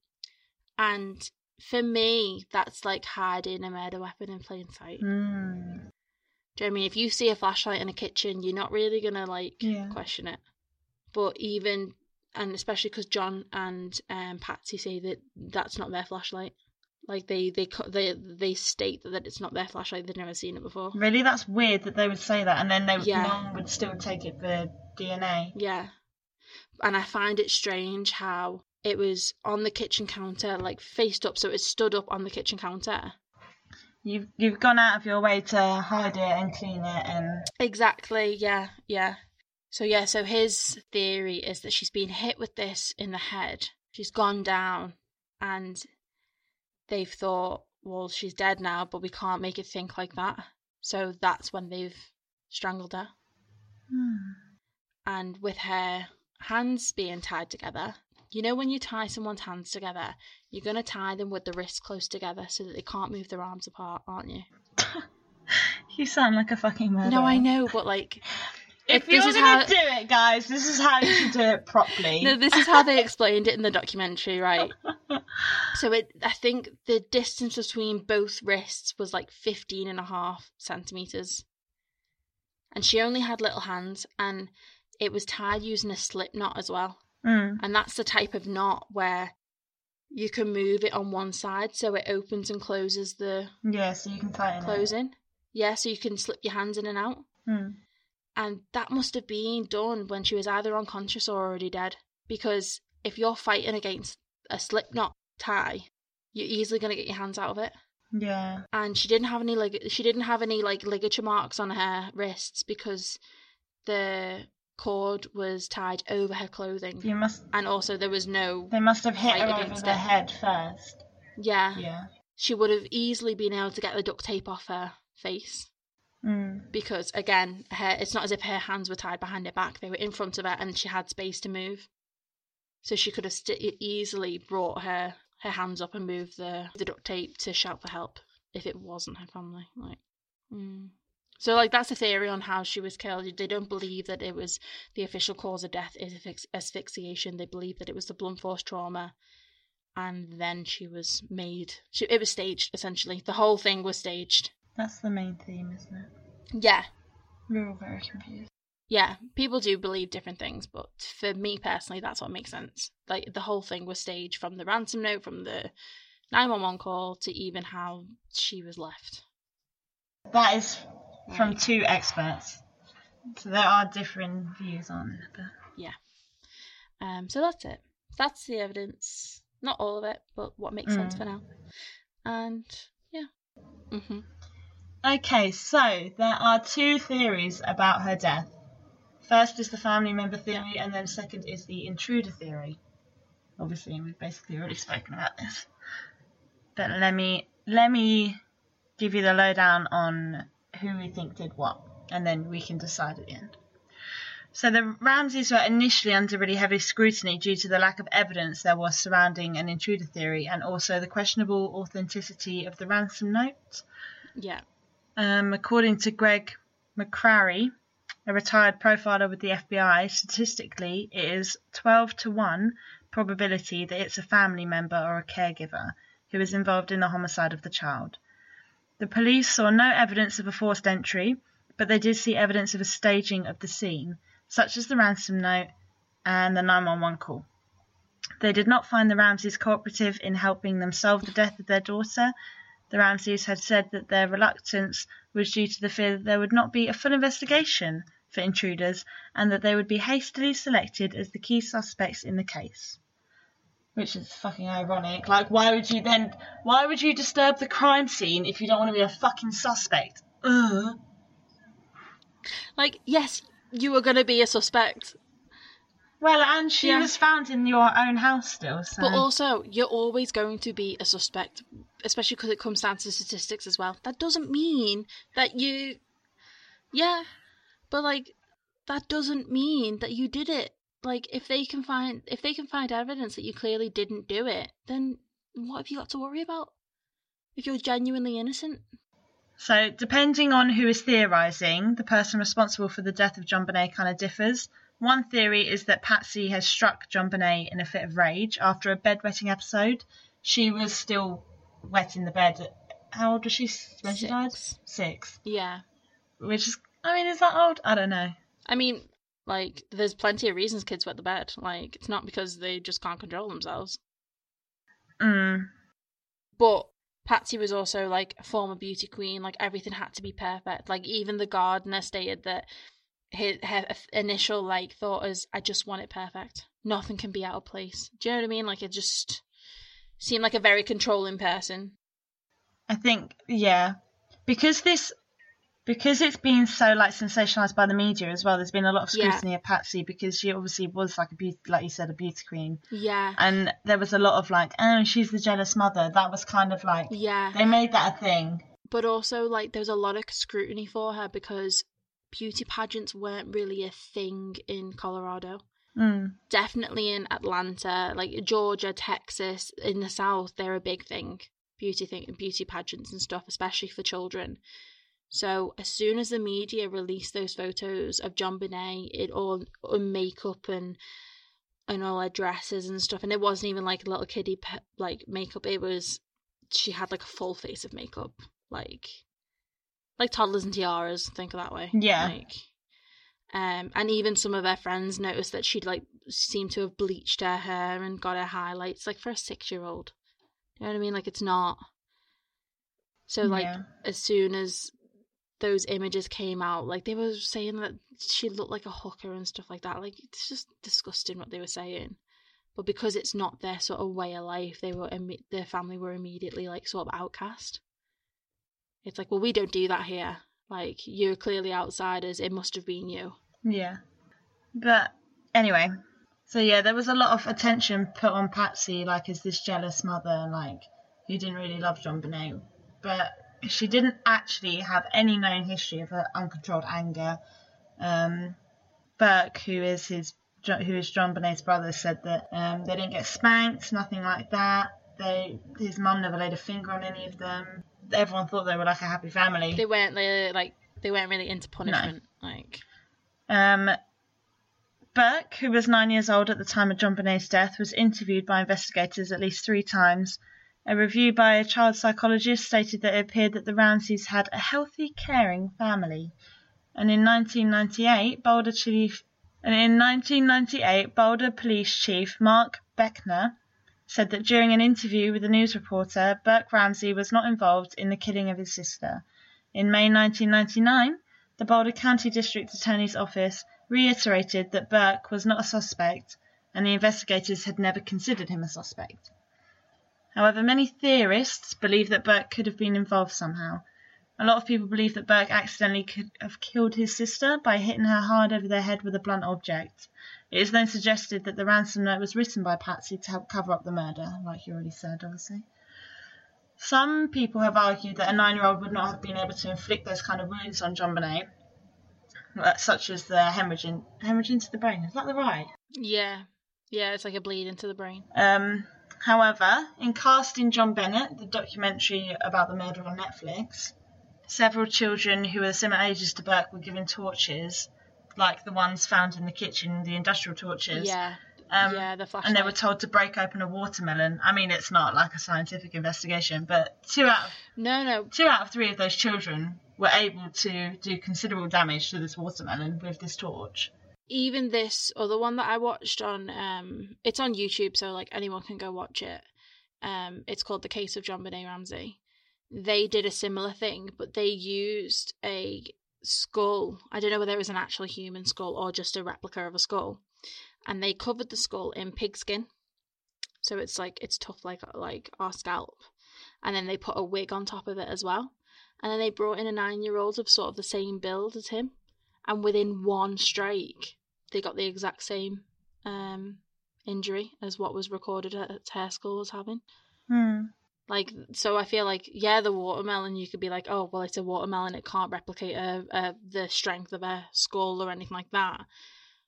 and for me, that's like hiding a murder weapon in plain sight. Mm. Do you know what I mean? If you see a flashlight in a kitchen, you're not really gonna like Yeah. question it. But even and especially because John and um, Patsy say that that's not their flashlight. Like they they they they state that it's not their flashlight. They've never seen it before. Really, that's weird that they would say that, and then they Yeah. mum would still take it for DNA. Yeah. And I find it strange how it was on the kitchen counter, like faced up, so it stood up on the kitchen counter. You've you've gone out of your way to hide it and clean it, and Exactly, yeah, yeah. So yeah, so his theory is that she's been hit with this in the head. She's gone down and they've thought, well, she's dead now, but we can't make it think like that. So that's when they've strangled her. Hmm. And with her hands being tied together, you know when you tie someone's hands together, you're going to tie them with the wrists close together so that they can't move their arms apart, aren't you? you sound like a fucking murderer. No, I know, but like If If you're gonna how- do it, guys, this is how you should do it properly. No, this is how they explained it in the documentary, right? So it, I think the distance between both wrists was like 15 and a half centimeters. And she only had little hands, and it was tied using a slip knot as well. Mm. And that's the type of knot where you can move it on one side so it opens and closes the Yeah, so you can tighten it. closing. Yeah, so you can slip your hands in and out. Mm. And that must have been done when she was either unconscious or already dead. Because if you're fighting against a slip knot tie, you're easily gonna get your hands out of it. Yeah. And she didn't have any lig- she didn't have any like ligature marks on her wrists because the cord was tied over her clothing. You must. And also there was no They must have hit her over the head first. yeah. Yeah. She would have easily been able to get the duct tape off her face. Mm. because again, her it's not as if her hands were tied behind her back; they were in front of her, and she had space to move. So she could have st- easily brought her her hands up and moved the the duct tape to shout for help if it wasn't her family. Like, mm. so like that's a theory on how she was killed. They don't believe that it was the official cause of death is asphyx- asphyxiation. They believe that it was the blunt force trauma. And then she was made. She, it was staged essentially. The whole thing was staged. That's the main theme, isn't it? Yeah, We're all very confused. yeah, people do believe different things, but for me personally, that's what makes sense. Like the whole thing was staged from the ransom note, from the 911 call to even how she was left. That is from two experts. So there are different views on it. But... Um, so that's it. That's the evidence. Not all of it, but what makes sense Mm. for now. And yeah. hmm Okay, so there are two theories about her death. First is the family member theory, and then second is the intruder theory. Obviously, we've basically already spoken about this. But let me let me give you the lowdown on who we think did what, and then we can decide at the end. So the Ramseys were initially under really heavy scrutiny due to the lack of evidence there was surrounding an intruder theory, and also the questionable authenticity of the ransom note. Yeah. Um, according to Greg McCrary, a retired profiler with the FBI, statistically it is 12 to 1 probability that it's a family member or a caregiver who is involved in the homicide of the child. The police saw no evidence of a forced entry, but they did see evidence of a staging of the scene, such as the ransom note and the 911 call. They did not find the Ramseys cooperative in helping them solve the death of their daughter. The Ramseys had said that their reluctance was due to the fear that there would not be a full investigation for intruders and that they would be hastily selected as the key suspects in the case. Which is fucking ironic. Like, why would you then? Why would you disturb the crime scene if you don't want to be a fucking suspect? Ugh. Like, yes, you were going to be a suspect, Well, and she Yeah. was found in your own house still, so. but also you're always going to be a suspect, especially because it comes down to statistics as well. That doesn't mean that you, yeah, but like that doesn't mean that you did it. Like if they can find if they can find evidence that you clearly didn't do it, then what have you got to worry about? If you're genuinely innocent, So, depending on who is theorising, the person responsible for the death of JonBenét kind of differs. One theory is that Patsy has struck JonBenét in a fit of rage after a bedwetting episode. She was still wet in the bed. How old was she when she died? Six. Six. yeah. Which is, I mean, is that old? I don't know. I mean, like, there's plenty of reasons kids wet the bed. Like, it's not because they just can't control themselves. Mm. But Patsy was also like a former beauty queen. Like everything had to be perfect. Like even the gardener stated that his her initial like thought is, "I just want it perfect. Nothing can be out of place." Do you know what I mean? Like it just seemed like a very controlling person. I think, yeah, because this, because it's been so like sensationalized by the media as well. There's been a lot of Yeah. scrutiny of Patsy because she obviously was like a beauty, like you said, a beauty queen, Yeah, and there was a lot of like, oh, she's the jealous mother. That was kind of like yeah. they made that a thing. But also like there was a lot of scrutiny for her because beauty pageants weren't really a thing in Colorado. Mm. definitely in Atlanta, like Georgia, Texas, in the South, they're a big thing. Beauty thing, beauty pageants and stuff, especially for children. So as soon as the media released those photos of JonBenét, it all in makeup and and all her dresses and stuff, and it wasn't even like a little kiddie pe- like makeup. It was she had like a full face of makeup, like like toddlers and tiaras. Think of that way. Yeah. Like, um, and even some of her friends noticed that she'd like seemed to have bleached her hair and got her highlights, like for a six-year-old. You know what I mean? Like it's not. So like Yeah. as soon as those images came out, like they were saying that she looked like a hooker and stuff like that. Like it's just disgusting what they were saying. But because it's not their sort of way of life, they were imme- their family were immediately like sort of outcast. It's like, well, we don't do that here. Like you're clearly outsiders. It must have been you. Yeah. But anyway, so yeah, there was a lot of attention put on Patsy, like as this jealous mother, like who didn't really love JonBenét, but she didn't actually have any known history of her uncontrolled anger. Um, Burke, who is his who is JonBenét's brother, said that um, they didn't get spanked, nothing like that. They his mum never laid a finger on any of them. Everyone thought they were like a happy family. They weren't really, like they weren't really into punishment. Like Um, Burke, who was nine years old at the time of JonBenét's death, was interviewed by investigators at least three times. A review by a child psychologist stated that it appeared that the Ramseys had a healthy, caring family. And in 1998, Boulder Chief, and in 1998, Boulder Police Chief Mark Beckner said that during an interview with a news reporter, Burke Ramsey was not involved in the killing of his sister. In May 1999, the Boulder County District Attorney's Office reiterated that Burke was not a suspect and the investigators had never considered him a suspect. However, many theorists believe that Burke could have been involved somehow. A lot of people believe that Burke accidentally could have killed his sister by hitting her hard over the head with a blunt object. It is then suggested that the ransom note was written by Patsy to help cover up the murder, like you already said, obviously. Some people have argued that a nine year old would not have been able to inflict those kind of wounds on John uh, such as the hemorrhage, in, hemorrhage into the brain. Is that the right? Yeah. Yeah, it's like a bleed into the brain. Um, however, in casting JonBenét, the documentary about the murder on Netflix, several children who were similar ages to Burke were given torches, like the ones found in the kitchen, the industrial torches. Yeah. Um, yeah, the flashlight. and they were told to break open a watermelon. I mean, it's not like a scientific investigation, but two out of, No, no. two out of three of those children were able to do considerable damage to this watermelon with this torch. Even this other one that I watched on um it's on YouTube, so like anyone can go watch it. Um it's called The Case of JonBenét Ramsey. They did a similar thing, but they used a skull. I don't know whether it was an actual human skull or just a replica of a skull. And they covered the skull in pigskin. So it's like it's tough like like our scalp. And then they put a wig on top of it as well. And then they brought in a nine year old of sort of the same build as him. And within one strike, they got the exact same um, injury as what was recorded at her school was having. Hmm. Like, so I feel like, yeah, the watermelon, you could be like, oh, well, it's a watermelon, it can't replicate uh uh the strength of a skull or anything like that.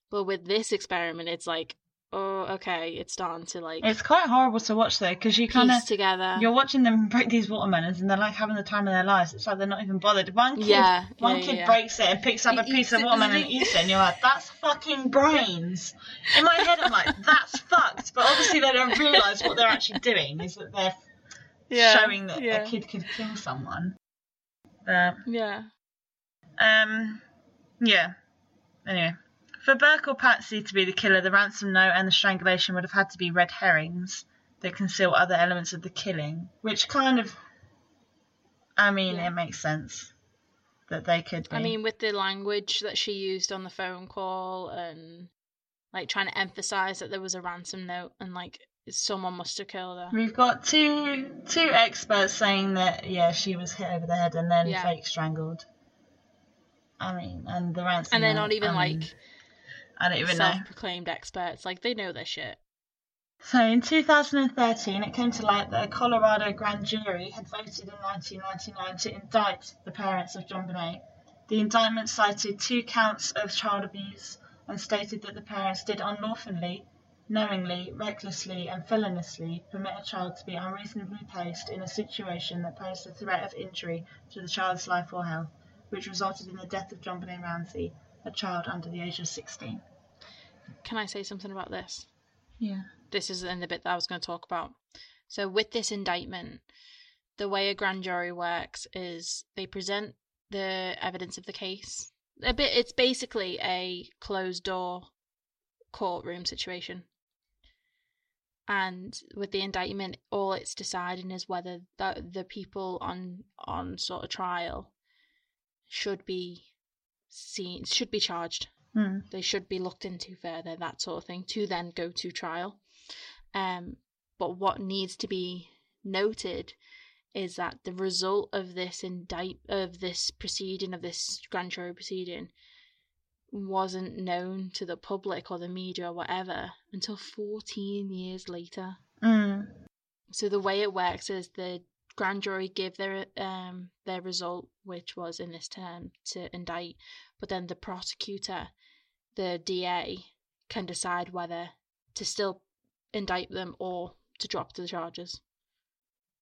But with this experiment, it's like, oh, okay, it's starting to like It's quite horrible to watch though, because you piece kind of together. you're watching them break these watermelons, and they're like having the time of their lives. It's like they're not even bothered. One kid, Yeah, one yeah, kid yeah. breaks it and picks up a piece of it, watermelon and eats it, and you're like, that's fucking brains. In my head, I'm like, that's fucked. But obviously, they don't realise what they're actually doing is that they're Yeah, showing that yeah. a kid could kill someone. But Yeah. um, yeah. Anyway, for Burke or Patsy to be the killer, the ransom note and the strangulation would have had to be red herrings that conceal other elements of the killing, which kind of, I mean, Yeah. it makes sense that they could be. I mean, with the language that she used on the phone call and like trying to emphasize that there was a ransom note and like someone must have killed her. We've got two two experts saying that yeah she was hit over the head and then Yeah. fake strangled. I mean, and the ransom. And they're not even like I don't even know. self-proclaimed experts. Like they know their shit. So in 2013, it came to light that a Colorado grand jury had voted in 1999 to indict the parents of JonBenét. The indictment cited two counts of child abuse and stated that the parents did unlawfully, knowingly, recklessly, and feloniously permit a child to be unreasonably placed in a situation that posed a threat of injury to the child's life or health, which resulted in the death of JonBenét Ramsey, a child under the age of 16. Can I say something about this? Yeah. This is in the bit that I was going to talk about. So with this indictment, the way a grand jury works is they present the evidence of the case. A bit it's basically a closed door courtroom situation. And with the indictment, all it's deciding is whether the the people on on sort of trial should be seen should be charged Hmm. they should be looked into further, that sort of thing, to then go to trial. Um, but what needs to be noted is that the result of this indict of this proceeding of this grand jury proceeding wasn't known to the public or the media or whatever until 14 years later. Mm. So the way it works is the grand jury give their um their result, which was in this term to indict, but then the prosecutor, the DA, can decide whether to still indict them or to drop the charges.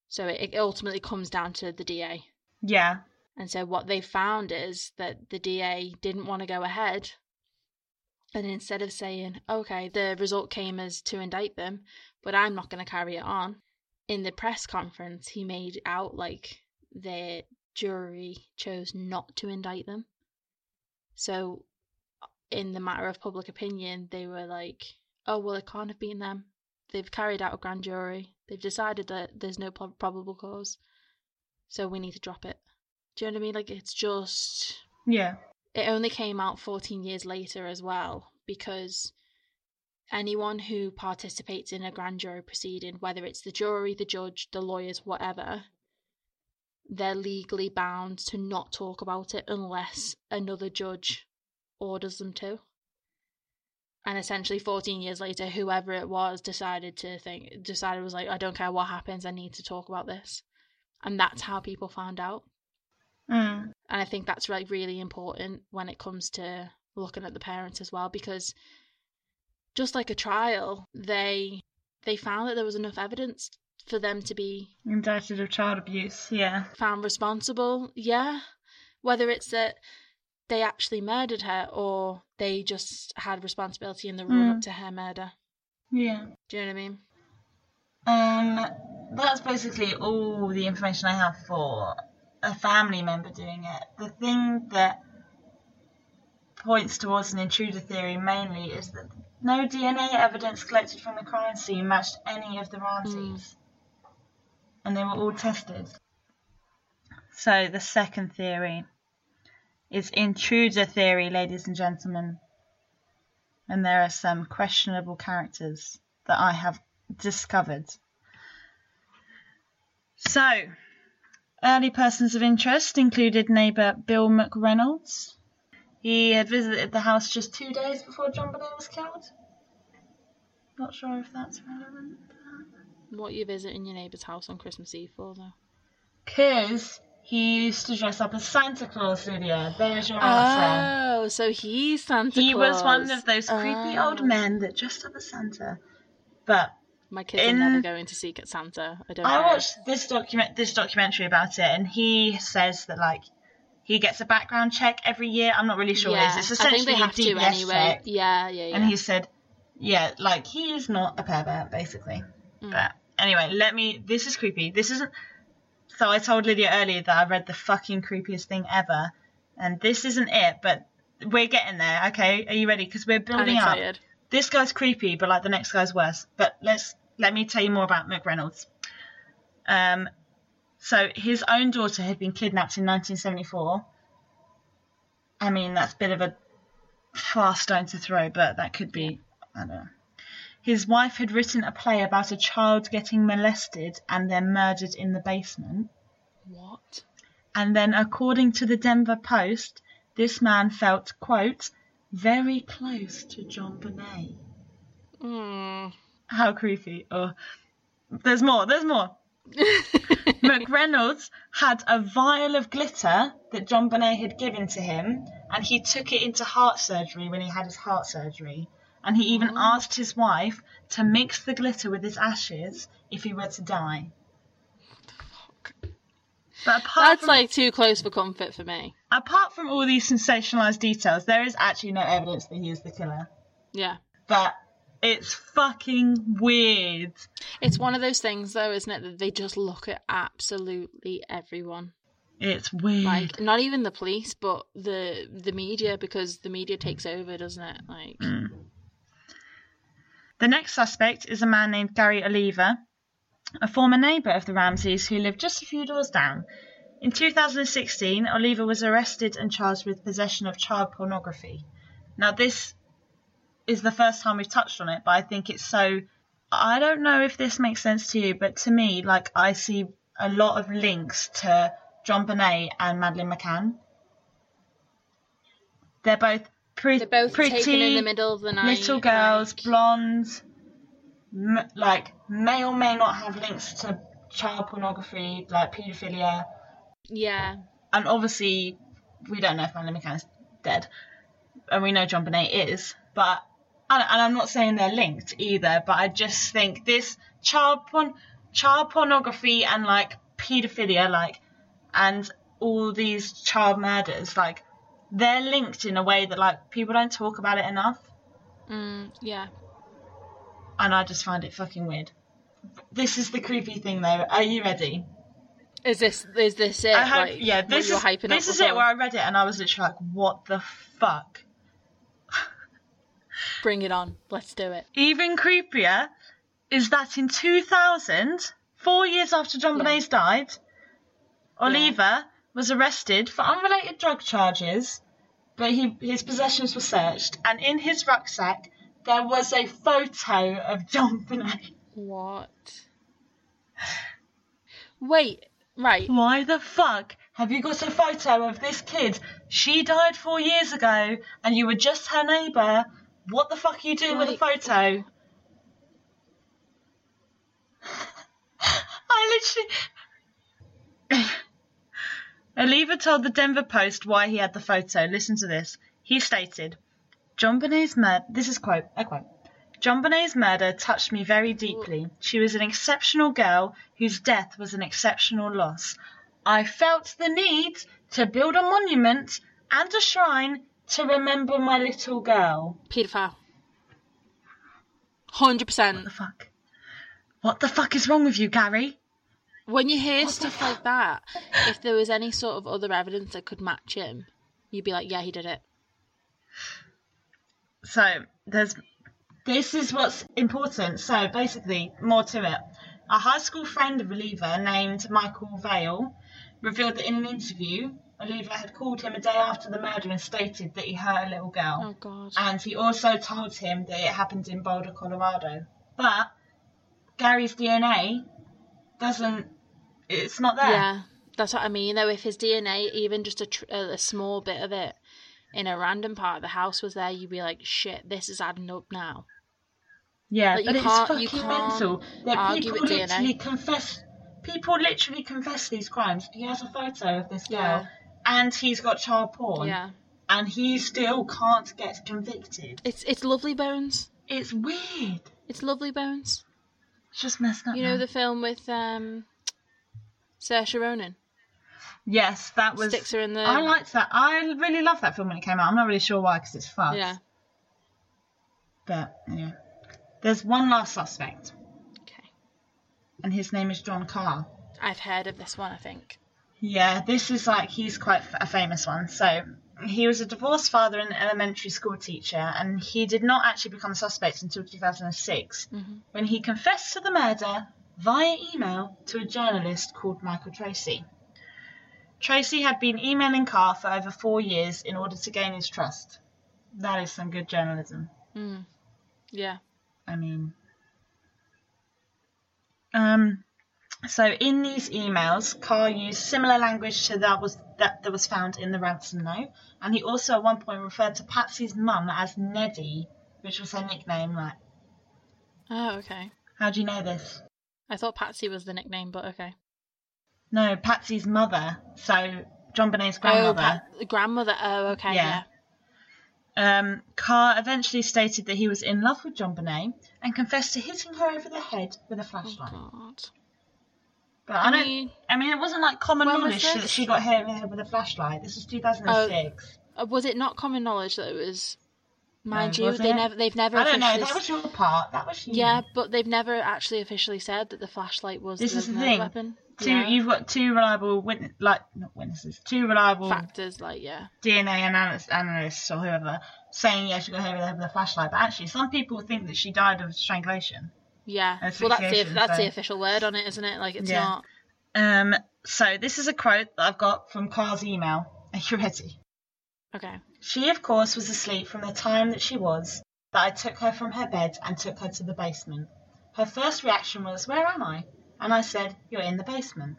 So it, it ultimately comes down to the DA. Yeah. And so what they found is that the DA didn't want to go ahead. And instead of saying, okay, the result came as to indict them, but I'm not going to carry it on, in the press conference, he made out like the jury chose not to indict them. So, in the matter of public opinion, they were like, oh, well, it can't have been them. They've carried out a grand jury. They've decided that there's no prob- probable cause. So we need to drop it. Do you know what I mean? Like, it's just. Yeah. It only came out 14 years later as well because anyone who participates in a grand jury proceeding, whether it's the jury, the judge, the lawyers, whatever, they're legally bound to not talk about it unless another judge orders them to. And essentially, 14 years later, whoever it was decided to think, decided was like, I don't care what happens, I need to talk about this. And that's how people found out. Mm. And I think that's like really important when it comes to looking at the parents as well, because just like a trial, they they found that there was enough evidence for them to be Indicted of child abuse, yeah. found responsible. Yeah. Whether it's that they actually murdered her or they just had responsibility in the run up Mm. to her murder. Yeah. Do you know what I mean? Um, that's basically all the information I have for a family member doing it. The thing that points towards an intruder theory mainly is that no DNA evidence collected from the crime scene matched any of the Ramseys. And they were all tested. So the second theory is intruder theory, ladies and gentlemen. And there are some questionable characters that I have discovered. So, early persons of interest included neighbour Bill McReynolds. He had visited the house just two days before JonBenét was killed. Not sure if that's relevant. What you visiting your neighbour's house on Christmas Eve for, though? Because he used to dress up as Santa Claus, Lydia. There's your answer. Oh, so he's Santa Claus. He was one of those creepy Oh. old men that dressed up as Santa. But My kids in- are never going to Secret Santa. I don't know. I watched this document this documentary about it, and he says that like he gets a background check every year. I'm not really sure what yeah, it is. It's I think essentially they have a to anyway. check. Yeah, yeah, yeah. And he said, yeah, like he is not a pervert, basically. Mm. But anyway, let me. This is creepy. This isn't. So I told Lydia earlier that I read the fucking creepiest thing ever, and this isn't it. But we're getting there. Okay, are you ready? Because we're building up. This guy's creepy, but like the next guy's worse. But let's let me tell you more about McReynolds. Um, so his own daughter had been kidnapped in 1974. I mean, that's a bit of a far stone to throw, but that could be. I don't know. His wife had written a play about a child getting molested and then murdered in the basement. What? And then, according to the Denver Post, this man felt, quote, very close to JonBenét. Mm. How creepy. Oh, there's more, there's more. McReynolds had a vial of glitter that JonBenét had given to him, and he took it into heart surgery when he had his heart surgery. And he even Oh. asked his wife to mix the glitter with his ashes if he were to die. But apart That's from, like too close for comfort for me. apart from all these sensationalized details, there is actually no evidence that he is the killer. Yeah. But it's fucking weird. It's one of those things, though, isn't it, that they just look at absolutely everyone. It's weird. Like, not even the police, but the the media, because the media takes over, doesn't it? Like, Mm. The next suspect is a man named Gary Oliva, a former neighbour of the Ramseys who lived just a few doors down. In 2016, Oliva was arrested and charged with possession of child pornography. Now, this is the first time we've touched on it, but I think it's so. I don't know if this makes sense to you, but to me, like, I see a lot of links to JonBenét and Madeleine McCann. They're both pre- they're both pretty taken in the middle of the night. little girls, like- blonde, m- like may or may not have links to child pornography, like paedophilia, Yeah. and obviously we don't know if Madeleine McCann's dead, and we know JonBenét is, but and, and I'm not saying they're linked either, but I just think this child porn, child pornography, and like paedophilia, like, and all these child murders, like, they're linked in a way that like people don't talk about it enough Mm, yeah. and I just find it fucking weird. This is the creepy thing, though. Are you ready? Is this is this it? Hope, like, yeah. This is this is it. Where I read it and I was literally like, "What the fuck?" Bring it on. Let's do it. Even creepier is that in 2000, four years after John Yeah. Bonet's died, Oliva was arrested for unrelated drug charges, but he his possessions were searched, and in his rucksack there was a photo of John Bonet. What? Wait, Right. Why the fuck have you got a photo of this kid? She died four years ago and you were just her neighbour. What the fuck are you doing with a photo? I literally. Oliva told the Denver Post why he had the photo. Listen to this. He stated, JonBenét's murder. This is quote a quote. JonBenét's murder touched me very deeply. She was an exceptional girl whose death was an exceptional loss. I felt the need to build a monument and a shrine to remember my little girl. Paedophile. Hundred percent. What the fuck? What the fuck is wrong with you, Gary? When you hear What stuff like that, if there was any sort of other evidence that could match him, you'd be like, yeah, he did it. So there's this is what's important. So basically, more to it. A high school friend of Oliva named Michael Vale revealed that in an interview, Oliva had called him a day after the murder and stated that he hurt a little girl. Oh God. And he also told him that it happened in Boulder, Colorado. But Gary's DNA doesn't. It's not there. Yeah, that's what I mean. Though, if his DNA, even just a, tr- a, small bit of it, in a random part of the house was there, you'd be like, "Shit, this is adding up now." Yeah, Like, but you it's can't- fucking you can't mental. That people with DNA. literally confess. People literally confess these crimes. He has a photo of this girl, Yeah. And he's got child porn, Yeah, and he still can't get convicted. it's it's Lovely Bones. It's weird. It's Lovely Bones. It's just messed up. You know the film with um, Saoirse Ronan Yes, that was. sticks her in the. I liked that. I really loved that film when it came out. I'm not really sure why, because it's fun. Yeah. But anyway, there's one last suspect, Okay. and his name is John Carr. I've heard of this one. I think. Yeah, this is like he's quite a famous one. So he was a divorced father and elementary school teacher, and he did not actually become a suspect until 2006 Mhm. when he confessed to the murder via email to a journalist called Michael Tracey. Tracey had been emailing Carr for over four years in order to gain his trust. That is some good journalism. Mm. Yeah. I mean, um, so in these emails, Carr used similar language to that was that, that was found in the ransom note, and he also at one point referred to Patsy's mum as Neddy, which was her nickname. Like, Oh, okay. how do you know this? I thought Patsy was the nickname, but okay. No, Patsy's mother. So JonBenét's Oh, grandmother. Pat- grandmother. Oh, okay. Yeah. Yeah. Um, Carr eventually stated that he was in love with JonBenét and confessed to hitting her over the head with a flashlight. Oh flashlight. God. But I, I don't. mean, I mean, it wasn't like common When was knowledge that this? she got hit in the head with a flashlight. This was 2006. uh, was it not common knowledge that it was? Mind you, they it? never. They've never. I don't know. That was your part. That was you. Yeah, but they've never actually officially said that the flashlight was This the is the thing. weapon. Two. Yeah. You've got two reliable witness, like not witnesses, two reliable Factors like yeah. DNA analysts, analysts or whoever saying yeah she got hit with a head with a flashlight. But actually, some people think that she died of strangulation. Yeah. Well, that's the that's the official word on it, isn't it? Like it's Yeah. not. Um. So this is a quote that I've got from Carr's email. Are you ready? Okay. She, of course, was asleep from the time that she was, that I took her from her bed and took her to the basement. Her first reaction was, Where am I? And I said, You're in the basement.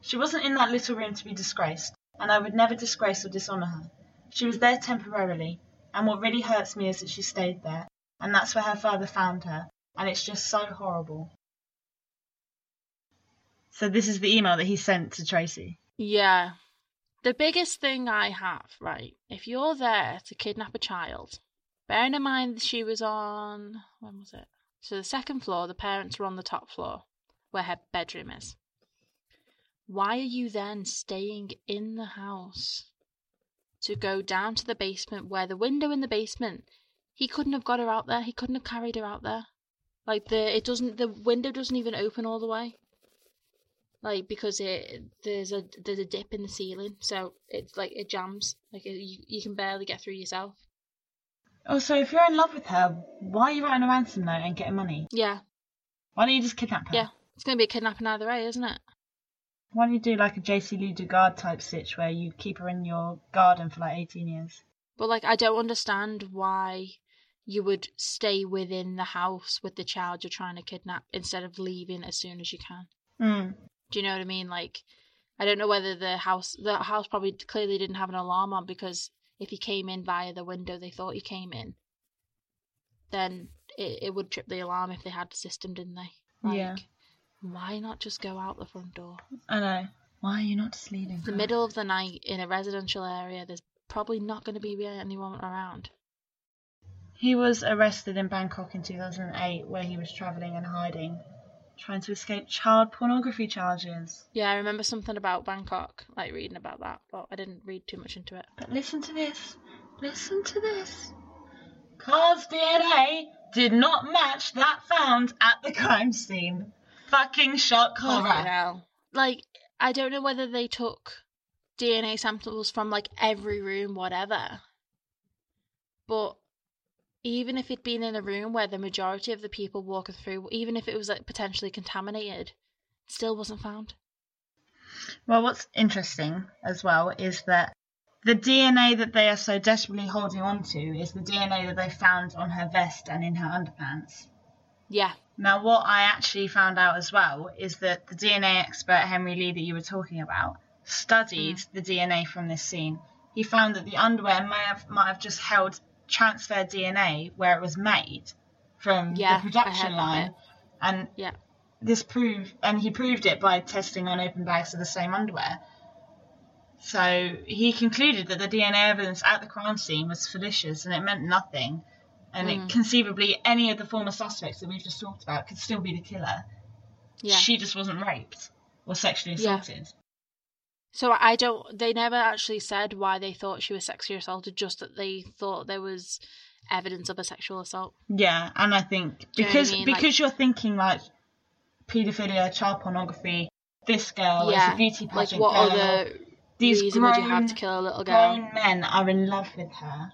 She wasn't in that little room to be disgraced, and I would never disgrace or dishonour her. She was there temporarily, and what really hurts me is that she stayed there, and that's where her father found her, and it's just so horrible. So, this is the email that he sent to Tracey. Yeah. The biggest thing I have, right? If you're there to kidnap a child, bearing in mind she was on when was it? So the second floor, the parents were on the top floor, where her bedroom is. Why are you then staying in the house to go down to the basement where the window in the basement he couldn't have got her out there, he couldn't have carried her out there. Like the it doesn't the window doesn't even open all the way like because it there's a there's a dip in the ceiling, so it's like it jams. Like it, you you can barely get through yourself. Oh, also, if you're in love with her, why are you writing a ransom note and getting money? Yeah, Why don't you just kidnap her? yeah. It's gonna be a kidnapping either way, isn't it? Why don't you do like a Jaycee Lee Dugard type stitch where you keep her in your garden for like 18 years? But like, I don't understand why you would stay within the house with the child you're trying to kidnap instead of leaving as soon as you can. Mm. Do you know what I mean? Like, I don't know whether the house the house probably clearly didn't have an alarm on because if he came in via the window they thought he came in, then it, it would trip the alarm if they had the system, didn't they? Like, Yeah. Why not just go out the front door? I know. Why are you not just leaving? the middle of the night in a residential area, there's probably not going to be anyone around. He was arrested in Bangkok in 2008, where he was travelling and hiding, trying to escape child pornography charges. Yeah, I remember something about Bangkok, like reading about that, but I didn't read too much into it. But listen to this. Listen to this. Karr's DNA did not match that found at the crime scene. Fucking shock horror. hell. Like, I don't know whether they took DNA samples from like every room, whatever. But even if it'd been in a room where the majority of the people walking through, even if it was like potentially contaminated, still wasn't found. Well, what's interesting as well is that the DNA that they are so desperately holding on to is the DNA that they found on her vest and in her underpants. Yeah, Now, what I actually found out as well is that the DNA expert Henry Lee that you were talking about studied Mm. the DNA from this scene. He found that the underwear may have might have just held transferred DNA where it was made from Yeah, the production line, and yeah. this proved, and he proved it by testing on open bags of the same underwear. So he concluded that the DNA evidence at the crime scene was fallacious and it meant nothing. And Mm. it, conceivably, any of the former suspects that we've just talked about could still be the killer. Yeah. She just wasn't raped or sexually assaulted. So I don't. They never actually said why they thought she was sexually assaulted. Just that they thought there was evidence of a sexual assault. Yeah, and I think Do you know I because mean? because Like- you're thinking like paedophilia, child pornography, this girl is yeah. a beauty Like pageant what girl. other These reason would you have grown- to kill a little girl? Grown men are in love with her.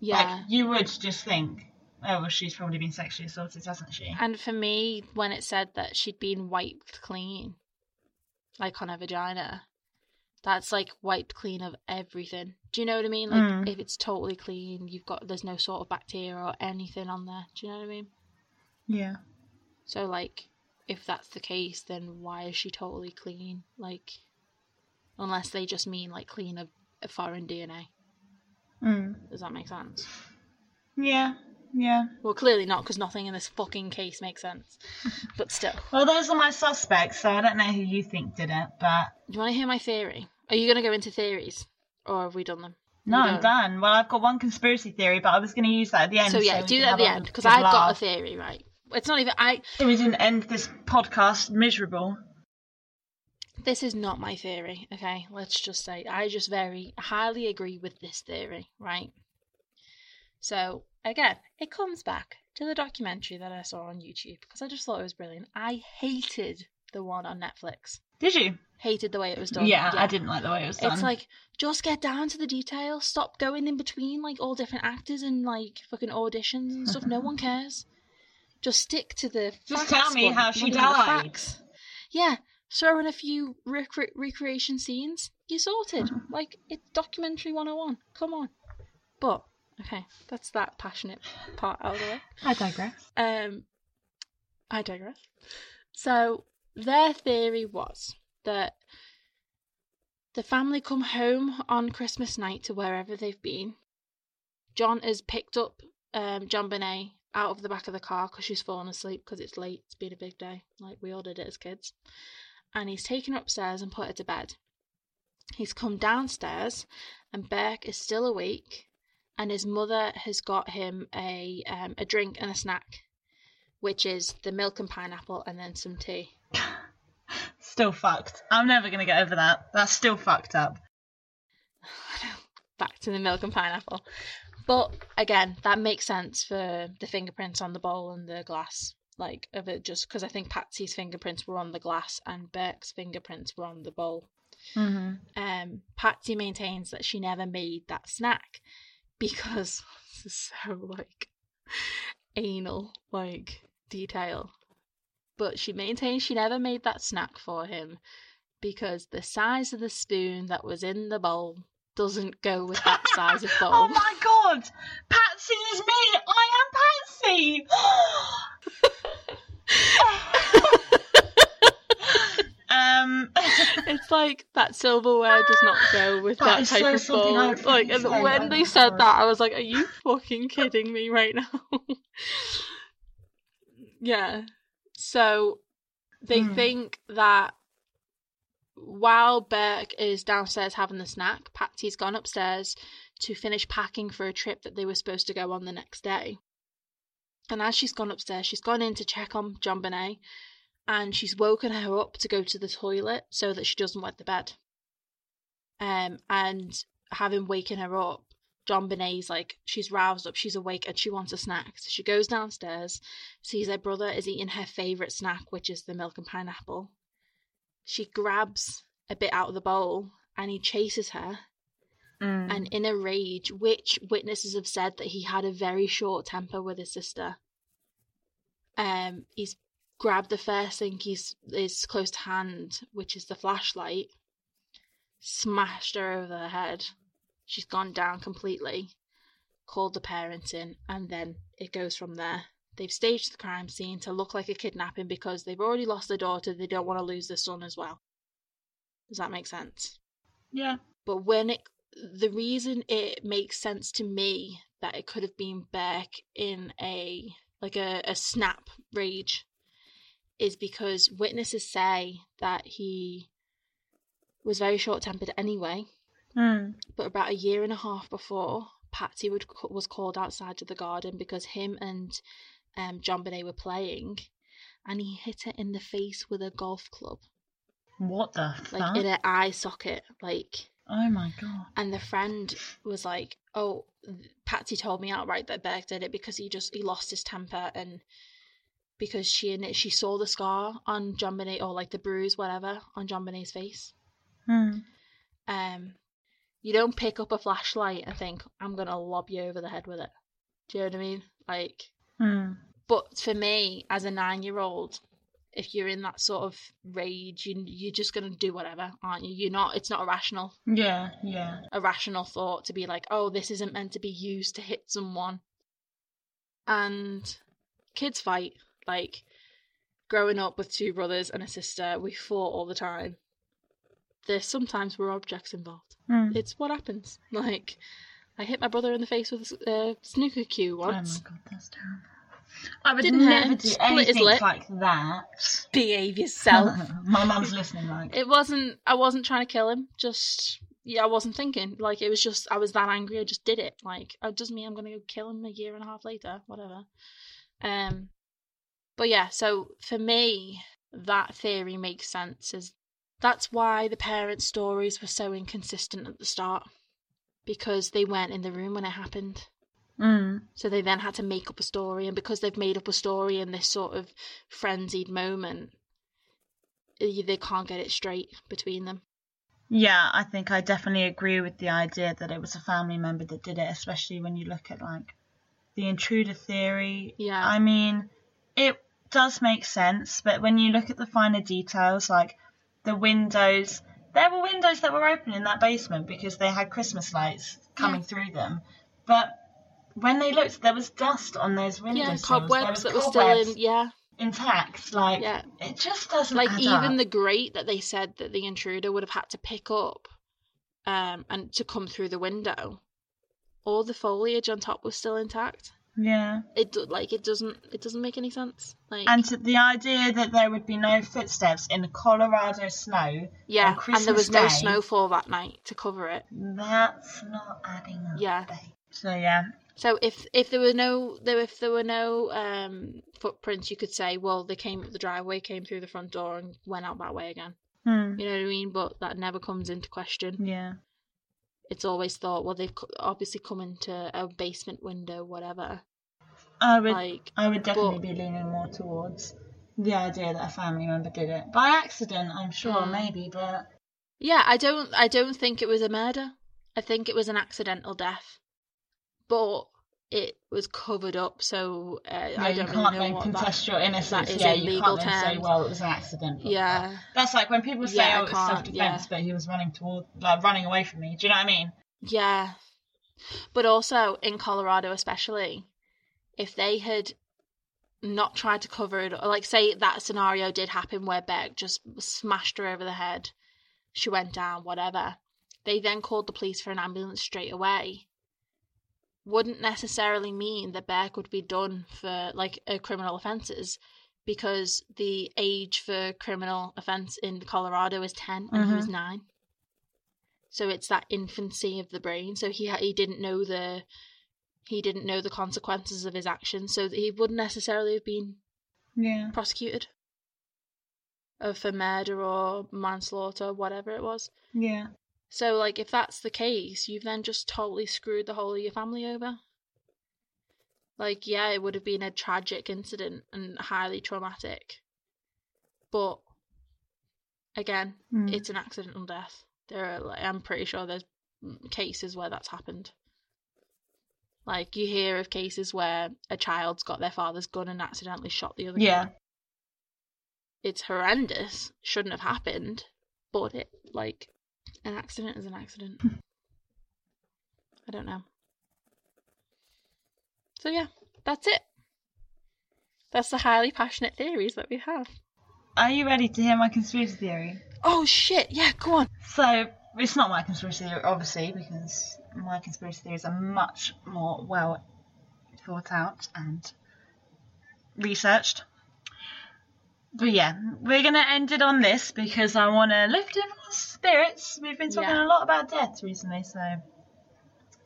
Yeah. Like you would just think, oh well, she's probably been sexually assaulted, hasn't she? And for me, when it said that she'd been wiped clean, like on her vagina, that's like wiped clean of everything. Do you know what I mean? Like Mm. if it's totally clean, you've got there's no sort of bacteria or anything on there. Do you know what I mean? Yeah. So like, if that's the case, then why is she totally clean? Like, unless they just mean like clean of, of foreign DNA. Mm. Does that make sense? Yeah. Yeah. Well, clearly not, because nothing in this fucking case makes sense. But still. Well, those are my suspects, so I don't know who you think did it, but Do you want to hear my theory? Are you going to go into theories? Or have we done them? no, I'm done. Well, I've got one conspiracy theory, but I was going to use that at the end. So, yeah, we do that at the end, because I've got a theory, right? It's not even. I. So we didn't end this podcast miserable. This is not my theory, okay? Let's just say I just very highly agree with this theory, right? So, again, it comes back to the documentary that I saw on YouTube because I just thought it was brilliant. I hated the one on Netflix. Did you? Hated the way it was done. Yeah, I didn't like the way it was done. It's like just get down to the detail. Stop going in between like all different actors and like fucking auditions and stuff. no one cares. Just stick to the. Just tell me what- how she died. Yeah, throw in a few recre- recreation scenes. You're sorted. like it's documentary 101. Come on. But okay, that's that passionate part out of the way. I digress. Um, I digress. So their theory was that the family come home on Christmas night to wherever they've been. John has picked up um, JonBenét out of the back of the car because she's fallen asleep because it's late. It's been a big day, like we all did it as kids. And he's taken her upstairs and put her to bed. He's come downstairs, and Burke is still awake, and his mother has got him a um, a drink and a snack, which is the milk and pineapple, and then some tea. Still fucked. I'm never going to get over that. That's still fucked up. Back to the milk and pineapple. But again, that makes sense for the fingerprints on the bowl and the glass. Like, of it just because I think Patsy's fingerprints were on the glass and Burke's fingerprints were on the bowl. Mm-hmm. Um, Patsy maintains that she never made that snack because this is so like anal like detail. But she maintains she never made that snack for him because the size of the spoon that was in the bowl doesn't go with that size of oh bowl. Oh my god! Patsy is me! I am Patsy! um, It's like that silverware does not go with That that, type so of bowl. Like, and when my they said that, I was like, "Are you fucking kidding me right now?" yeah. So they Hmm. think that while Burke is downstairs having the snack, Patsy's gone upstairs to finish packing for a trip that they were supposed to go on the next day. And as she's gone upstairs, she's gone in to check on JonBenét and she's woken her up to go to the toilet so that she doesn't wet the bed. Um, and having waken her up, JonBenét's like, she's roused up, she's awake, and she wants a snack. So she goes downstairs, sees her brother is eating her favourite snack, which is the milk and pineapple. She grabs a bit out of the bowl and he chases her. Mm. And in a rage, which witnesses have said that he had a very short temper with his sister. Um, he's grabbed the first thing he's is close to hand, which is the flashlight, smashed her over the head. She's gone down completely, called the parents in, and then it goes from there. They've staged the crime scene to look like a kidnapping because they've already lost their daughter, they don't want to lose their son as well. Does that make sense? yeah. But when it, the reason it makes sense to me that it could have been Burke in a like a, a snap rage is because witnesses say that he was very short tempered anyway. Mm. But about a year and a half before, Patsy would, was called outside to the garden because him and um, JonBenét were playing, and he hit her in the face with a golf club, What the like fuck? in her eye socket, like. oh my god. And the friend was like, "Oh, Patsy told me outright that Burke did it because he just he lost his temper and because she and she saw the scar on JonBenét or like the bruise, whatever, on JonBenét's face. Mm. Um, you don't pick up a flashlight and think I'm gonna lob you over the head with it. Do you know what I mean? Like, Mm. but for me, as a nine-year-old, if you're in that sort of rage, you you're just gonna do whatever, aren't you? You're not. It's not irrational. Yeah, yeah. a rational thought to be like, oh, this isn't meant to be used to hit someone. And kids fight. Like, growing up with two brothers and a sister, we fought all the time. There sometimes were objects involved. Mm. It's what happens. Like, I hit my brother in the face with a uh, snooker cue once. Oh my god, that's terrible. I would Didn't never do split anything like that. Behave yourself. My mum's listening, like. it wasn't. I wasn't trying to kill him. Just yeah, I wasn't thinking. Like it was just I was that angry. I just did it. Like it doesn't mean I'm gonna go kill him a year and a half later. Whatever. Um, but yeah. So for me, that theory makes sense. Is that's why the parents' stories were so inconsistent at the start because they weren't in the room when it happened. Mm. So they then had to make up a story, and because they've made up a story in this sort of frenzied moment, they can't get it straight between them. Yeah, I think I definitely agree with the idea that it was a family member that did it, especially when you look at like the intruder theory. Yeah. I mean, it does make sense, but when you look at the finer details, like the windows, there were windows that were open in that basement because they had Christmas lights coming Yeah. through them. But when they looked, there was dust on those windows. Yeah, cobwebs that were still in. Yeah, intact. Like Yeah. it just doesn't like even up. the grate that they said that the intruder would have had to pick up, um, and to come through the window, all the foliage on top was still intact. Yeah. It do- like it doesn't it doesn't make any sense. Like And the idea that there would be no footsteps in the Colorado snow, yeah, and there was Christmas no snowfall that night to cover it. that's not adding up. Yeah. babe. So yeah, So if if there were no there if there were no um footprints, you could say, well, they came up the driveway, came through the front door, and went out that way again. hmm. You know what I mean? But that never comes into question. yeah, It's always thought, well, they've obviously come into a basement window, whatever. I would. Like, I would definitely but- be leaning more towards the idea that a family member did it by accident. I'm sure, Mm. maybe, but yeah, I don't I don't think it was a murder. I think it was an accidental death, but it was covered up, so uh, yeah, I don't can't really know then what contest that. your innocence. is yeah, in you legal can't then say, well, it was an accident. Yeah, That's like when people say, Yeah, "Oh, it's self-defense," yeah. but he was running toward, like, running away from me. Do you know what I mean? Yeah. But also in Colorado, especially, if they had not tried to cover it, or like say that scenario did happen where Burke just smashed her over the head she went down, whatever. They then called the police for an ambulance straight away. Wouldn't necessarily mean that Burke would be done for like uh, criminal offences because the age for criminal offence in Colorado is 10 and he was 9. So it's that infancy of the brain. So he he didn't know the he didn't know the consequences of his actions, so he wouldn't necessarily have been Yeah. prosecuted uh, for murder or manslaughter, whatever it was. Yeah. So, like, if that's the case, you've then just totally screwed the whole of your family over. Like, yeah, it would have been a tragic incident and highly traumatic. But, again, Mm. it's an accidental death. There are, like, I'm pretty sure there's cases where that's happened. Like, you hear of cases where a child's got their father's gun and accidentally shot the other Yeah. kid. It's horrendous. Shouldn't have happened. But it, like, an accident is an accident. Hmm. I don't know. So yeah, that's it. That's the highly passionate theories that we have. Are you ready to hear my conspiracy theory? Oh shit! Yeah, go on. So it's not my conspiracy theory, obviously, because my conspiracy theories are much more well thought out and researched. But yeah, we're gonna end it on this because I want to lift everyone's spirits. We've been talking Yeah. a lot about death recently, so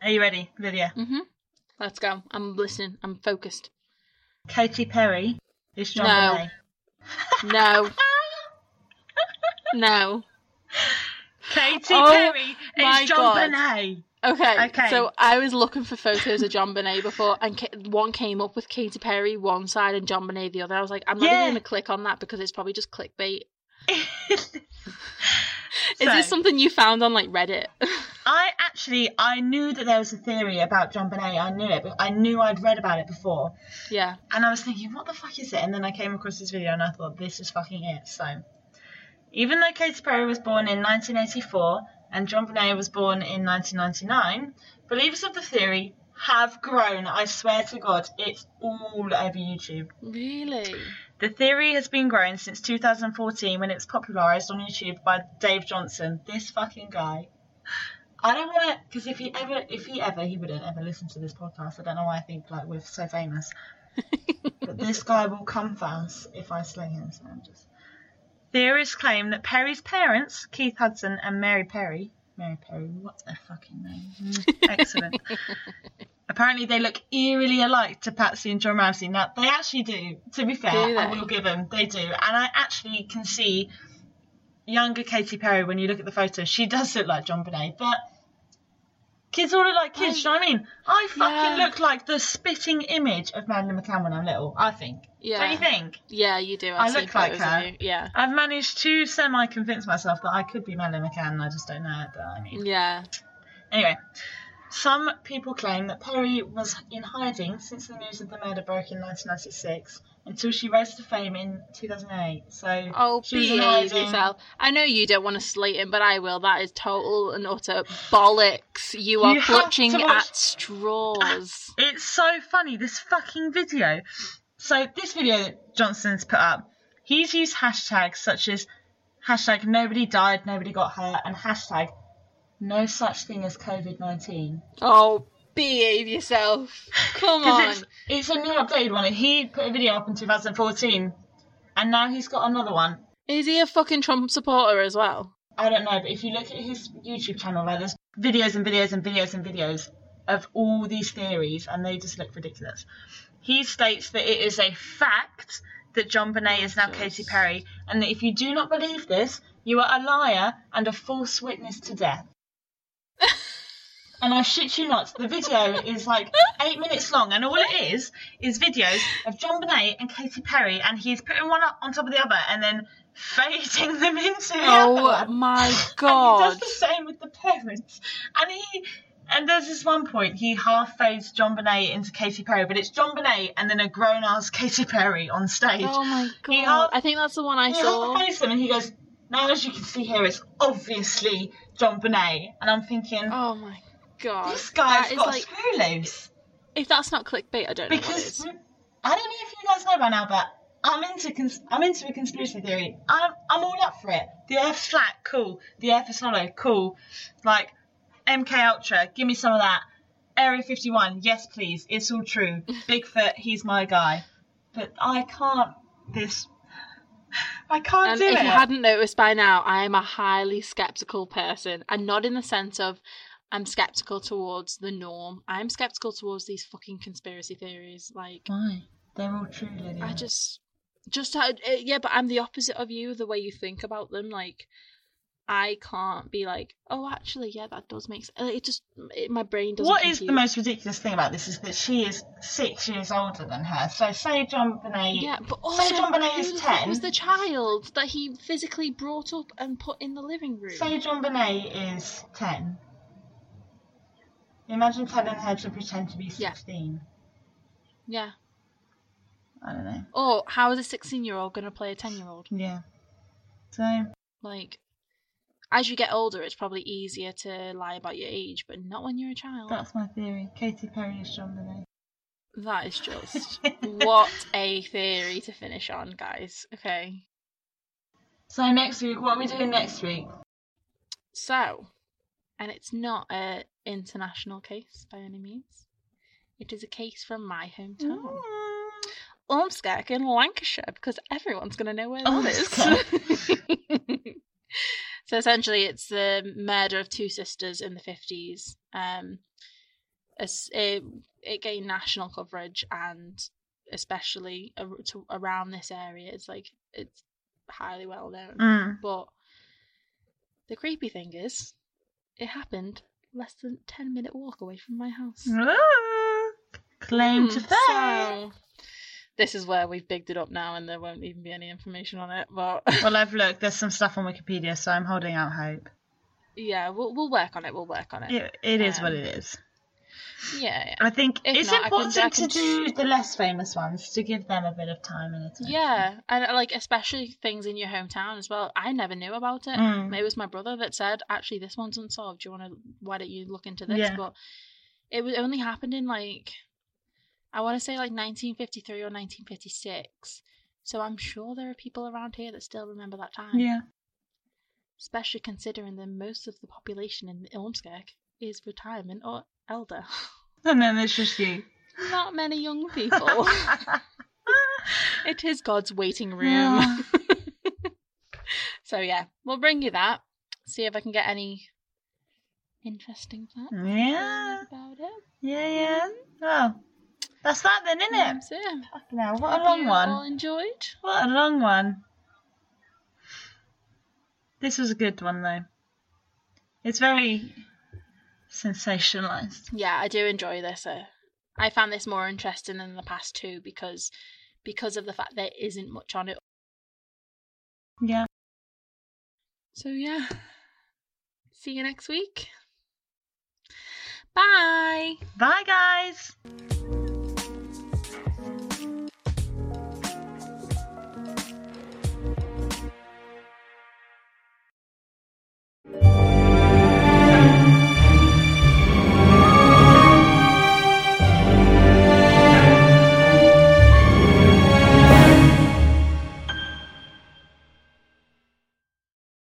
are you ready, Lydia? Mhm. Let's go. I'm listening. I'm focused. Katy Perry is John No. Bonet. No. no. Katy Oh Perry is John God. Bonet. Okay. Okay. So I was looking for photos of JonBenét before, and ca- one came up with Katy Perry one side and JonBenét the other. I was like, I'm not Yeah. even gonna click on that because it's probably just clickbait. Is So- this something you found on like Reddit? I actually I knew that there was a theory about JonBenét. I knew it, but I knew I'd read about it before, yeah. and I was thinking, what the fuck is it? And then I came across this video, and I thought, this is fucking it. So, even though Katy Perry was born in 1984 and JonBenét was born in 1999, believers of the theory have grown. I swear to God, it's all over YouTube. Really? The theory has been growing since 2014 when it was popularised on YouTube by Dave Johnson. This fucking guy. I don't want to, because if he ever, if he ever, he wouldn't ever listen to this podcast. I don't know why I think like we're so famous. but this guy will come for us if I slay him. So I'm just. Theorists claim that Perry's parents, Keith Hudson and Mary Perry, Mary Perry, what's their fucking name? Mm, Excellent. Apparently, they look eerily alike to Patsy and John Ramsey. Now, they actually do. To be fair, I will give them. They do, and I actually can see younger Katy Perry when you look at the photos. She does look like JonBenét, but kids all look like kids. I- do you know what I mean? I fucking Yeah. look like the spitting image of Madeleine McCann when I'm little. I think. Yeah. Don't you think? Yeah, you do. I I've seen look like her. you. Yeah. I've managed to semi convince myself that I could be Madeleine McCann. I just don't know it, but I mean. Yeah. Anyway, some people claim that Perry was in hiding since the news of the murder broke in 1996 until she rose to fame in 2008. So Oh, she was in behave hiding. yourself. I know you don't want to slate him, but I will. That is total and utter bollocks. You are You clutching watch- at straws. Ah, it's so funny, this fucking video. So, this video that Johnson's put up, he's used hashtags such as hashtag nobody died, nobody got hurt, and hashtag no such thing as COVID 19. Oh, behave yourself. Come on. It's, it's a new updated one. He put a video up in 2014, and now he's got another one. Is he a fucking Trump supporter as well? I don't know, but if you look at his YouTube channel, like there's videos and videos and videos and videos of all these theories, and they just look ridiculous. He states that it is a fact that JonBenét is now Jesus. Katy Perry, and that if you do not believe this, you are a liar and a false witness to death. And I shit you not, the video is like eight minutes long, and all it is is videos of JonBenét and Katy Perry, and he's putting one up on top of the other, and then fading them into the oh other Oh my And he does the same with the parents. And he and there's this one point he half fades JonBenét into Katy Perry, but it's JonBenét and then a grown ass Katy Perry on stage. Oh my god. half- I think that's the one I he saw. half fades them and he goes, Now as you can see here, it's obviously JonBenét. And I'm thinking, Oh my god. this guy's got like a screw loose. if that's not clickbait, I don't know Because. I don't know if you guys know by now, but I'm into cons- I'm into a conspiracy theory. I'm I'm all up for it. The Earth's flat, cool. The Earth is hollow, cool. Like MK Ultra, give me some of that. Area 51, yes please, it's all true. Bigfoot, he's my guy. But I can't. This. I can't do if it. If you hadn't noticed by now, I am a highly skeptical person, and not in the sense of I'm skeptical towards the norm. I'm skeptical towards these fucking conspiracy theories. Like, Why? They're all true, Lydia. I just, just how, uh, yeah, but I'm the opposite of you. The way you think about them, like, I can't be like, oh, actually, yeah, that does make sense. It just, it, my brain doesn't. What is the most ridiculous thing about this is that she is six years older than her. So say JonBenét. Yeah, but also, Say JonBenét is 10. was the child that he physically brought up and put in the living room? Say JonBenét is ten. Imagine telling her to pretend to be Yeah. sixteen. Yeah. I don't know. Or how is a 16 year old going to play a 10 year old? Yeah. So Like, as you get older, it's probably easier to lie about your age, but not when you're a child. that's my theory. Katy Perry is JonBenét. That is just what a theory to finish on, guys. Okay. So next week, what are we doing next week? So, and it's not a international case by any means. It is a case from my hometown, Mm. Ormskirk in Lancashire, because everyone's going to know where that is. so essentially, it's the murder of two sisters in the fifties. Um, as- it, it gained national coverage, and especially around this area, it's like it's highly well known. Mm. But the creepy thing is, it happened less than ten minute walk away from my house. Ooh. Claim to Hmm, fame. so this is where we've bigged it up now, and there won't even be any information on it. But Well, I've looked. There's some stuff on Wikipedia, so I'm holding out hope. yeah, we'll we'll work on it. We'll work on it. It, it is what Um, it is. Yeah. I think If it's not, important can to do the less famous ones to give them a bit of time and attention. Yeah, and uh, like especially things in your hometown as well. I never knew about it. Mm. It was my brother that said, "Actually, this one's unsolved. Do you want to? Why don't you look into this?" Yeah. But it was only happened in like, I want to say like 1953 or 1956. So I'm sure there are people around here that still remember that time. Yeah. Especially considering that most of the population in Ormskirk is retirement or elder. And then it's just you. Not many young people. it is God's waiting room. Yeah. so yeah, we'll bring you that. See if I can get any interesting facts Yeah. about it. Yeah, yeah. Well, that's that then, isn't it? So, yeah. Fucking hell, what a long you one. All enjoyed. What a long one. This was a good one, though. It's very sensationalized. Yeah, I do enjoy this. Uh, I found this more interesting than the past two because because of the fact there isn't much on it. Yeah. So yeah. See you next week. Bye. Bye, guys.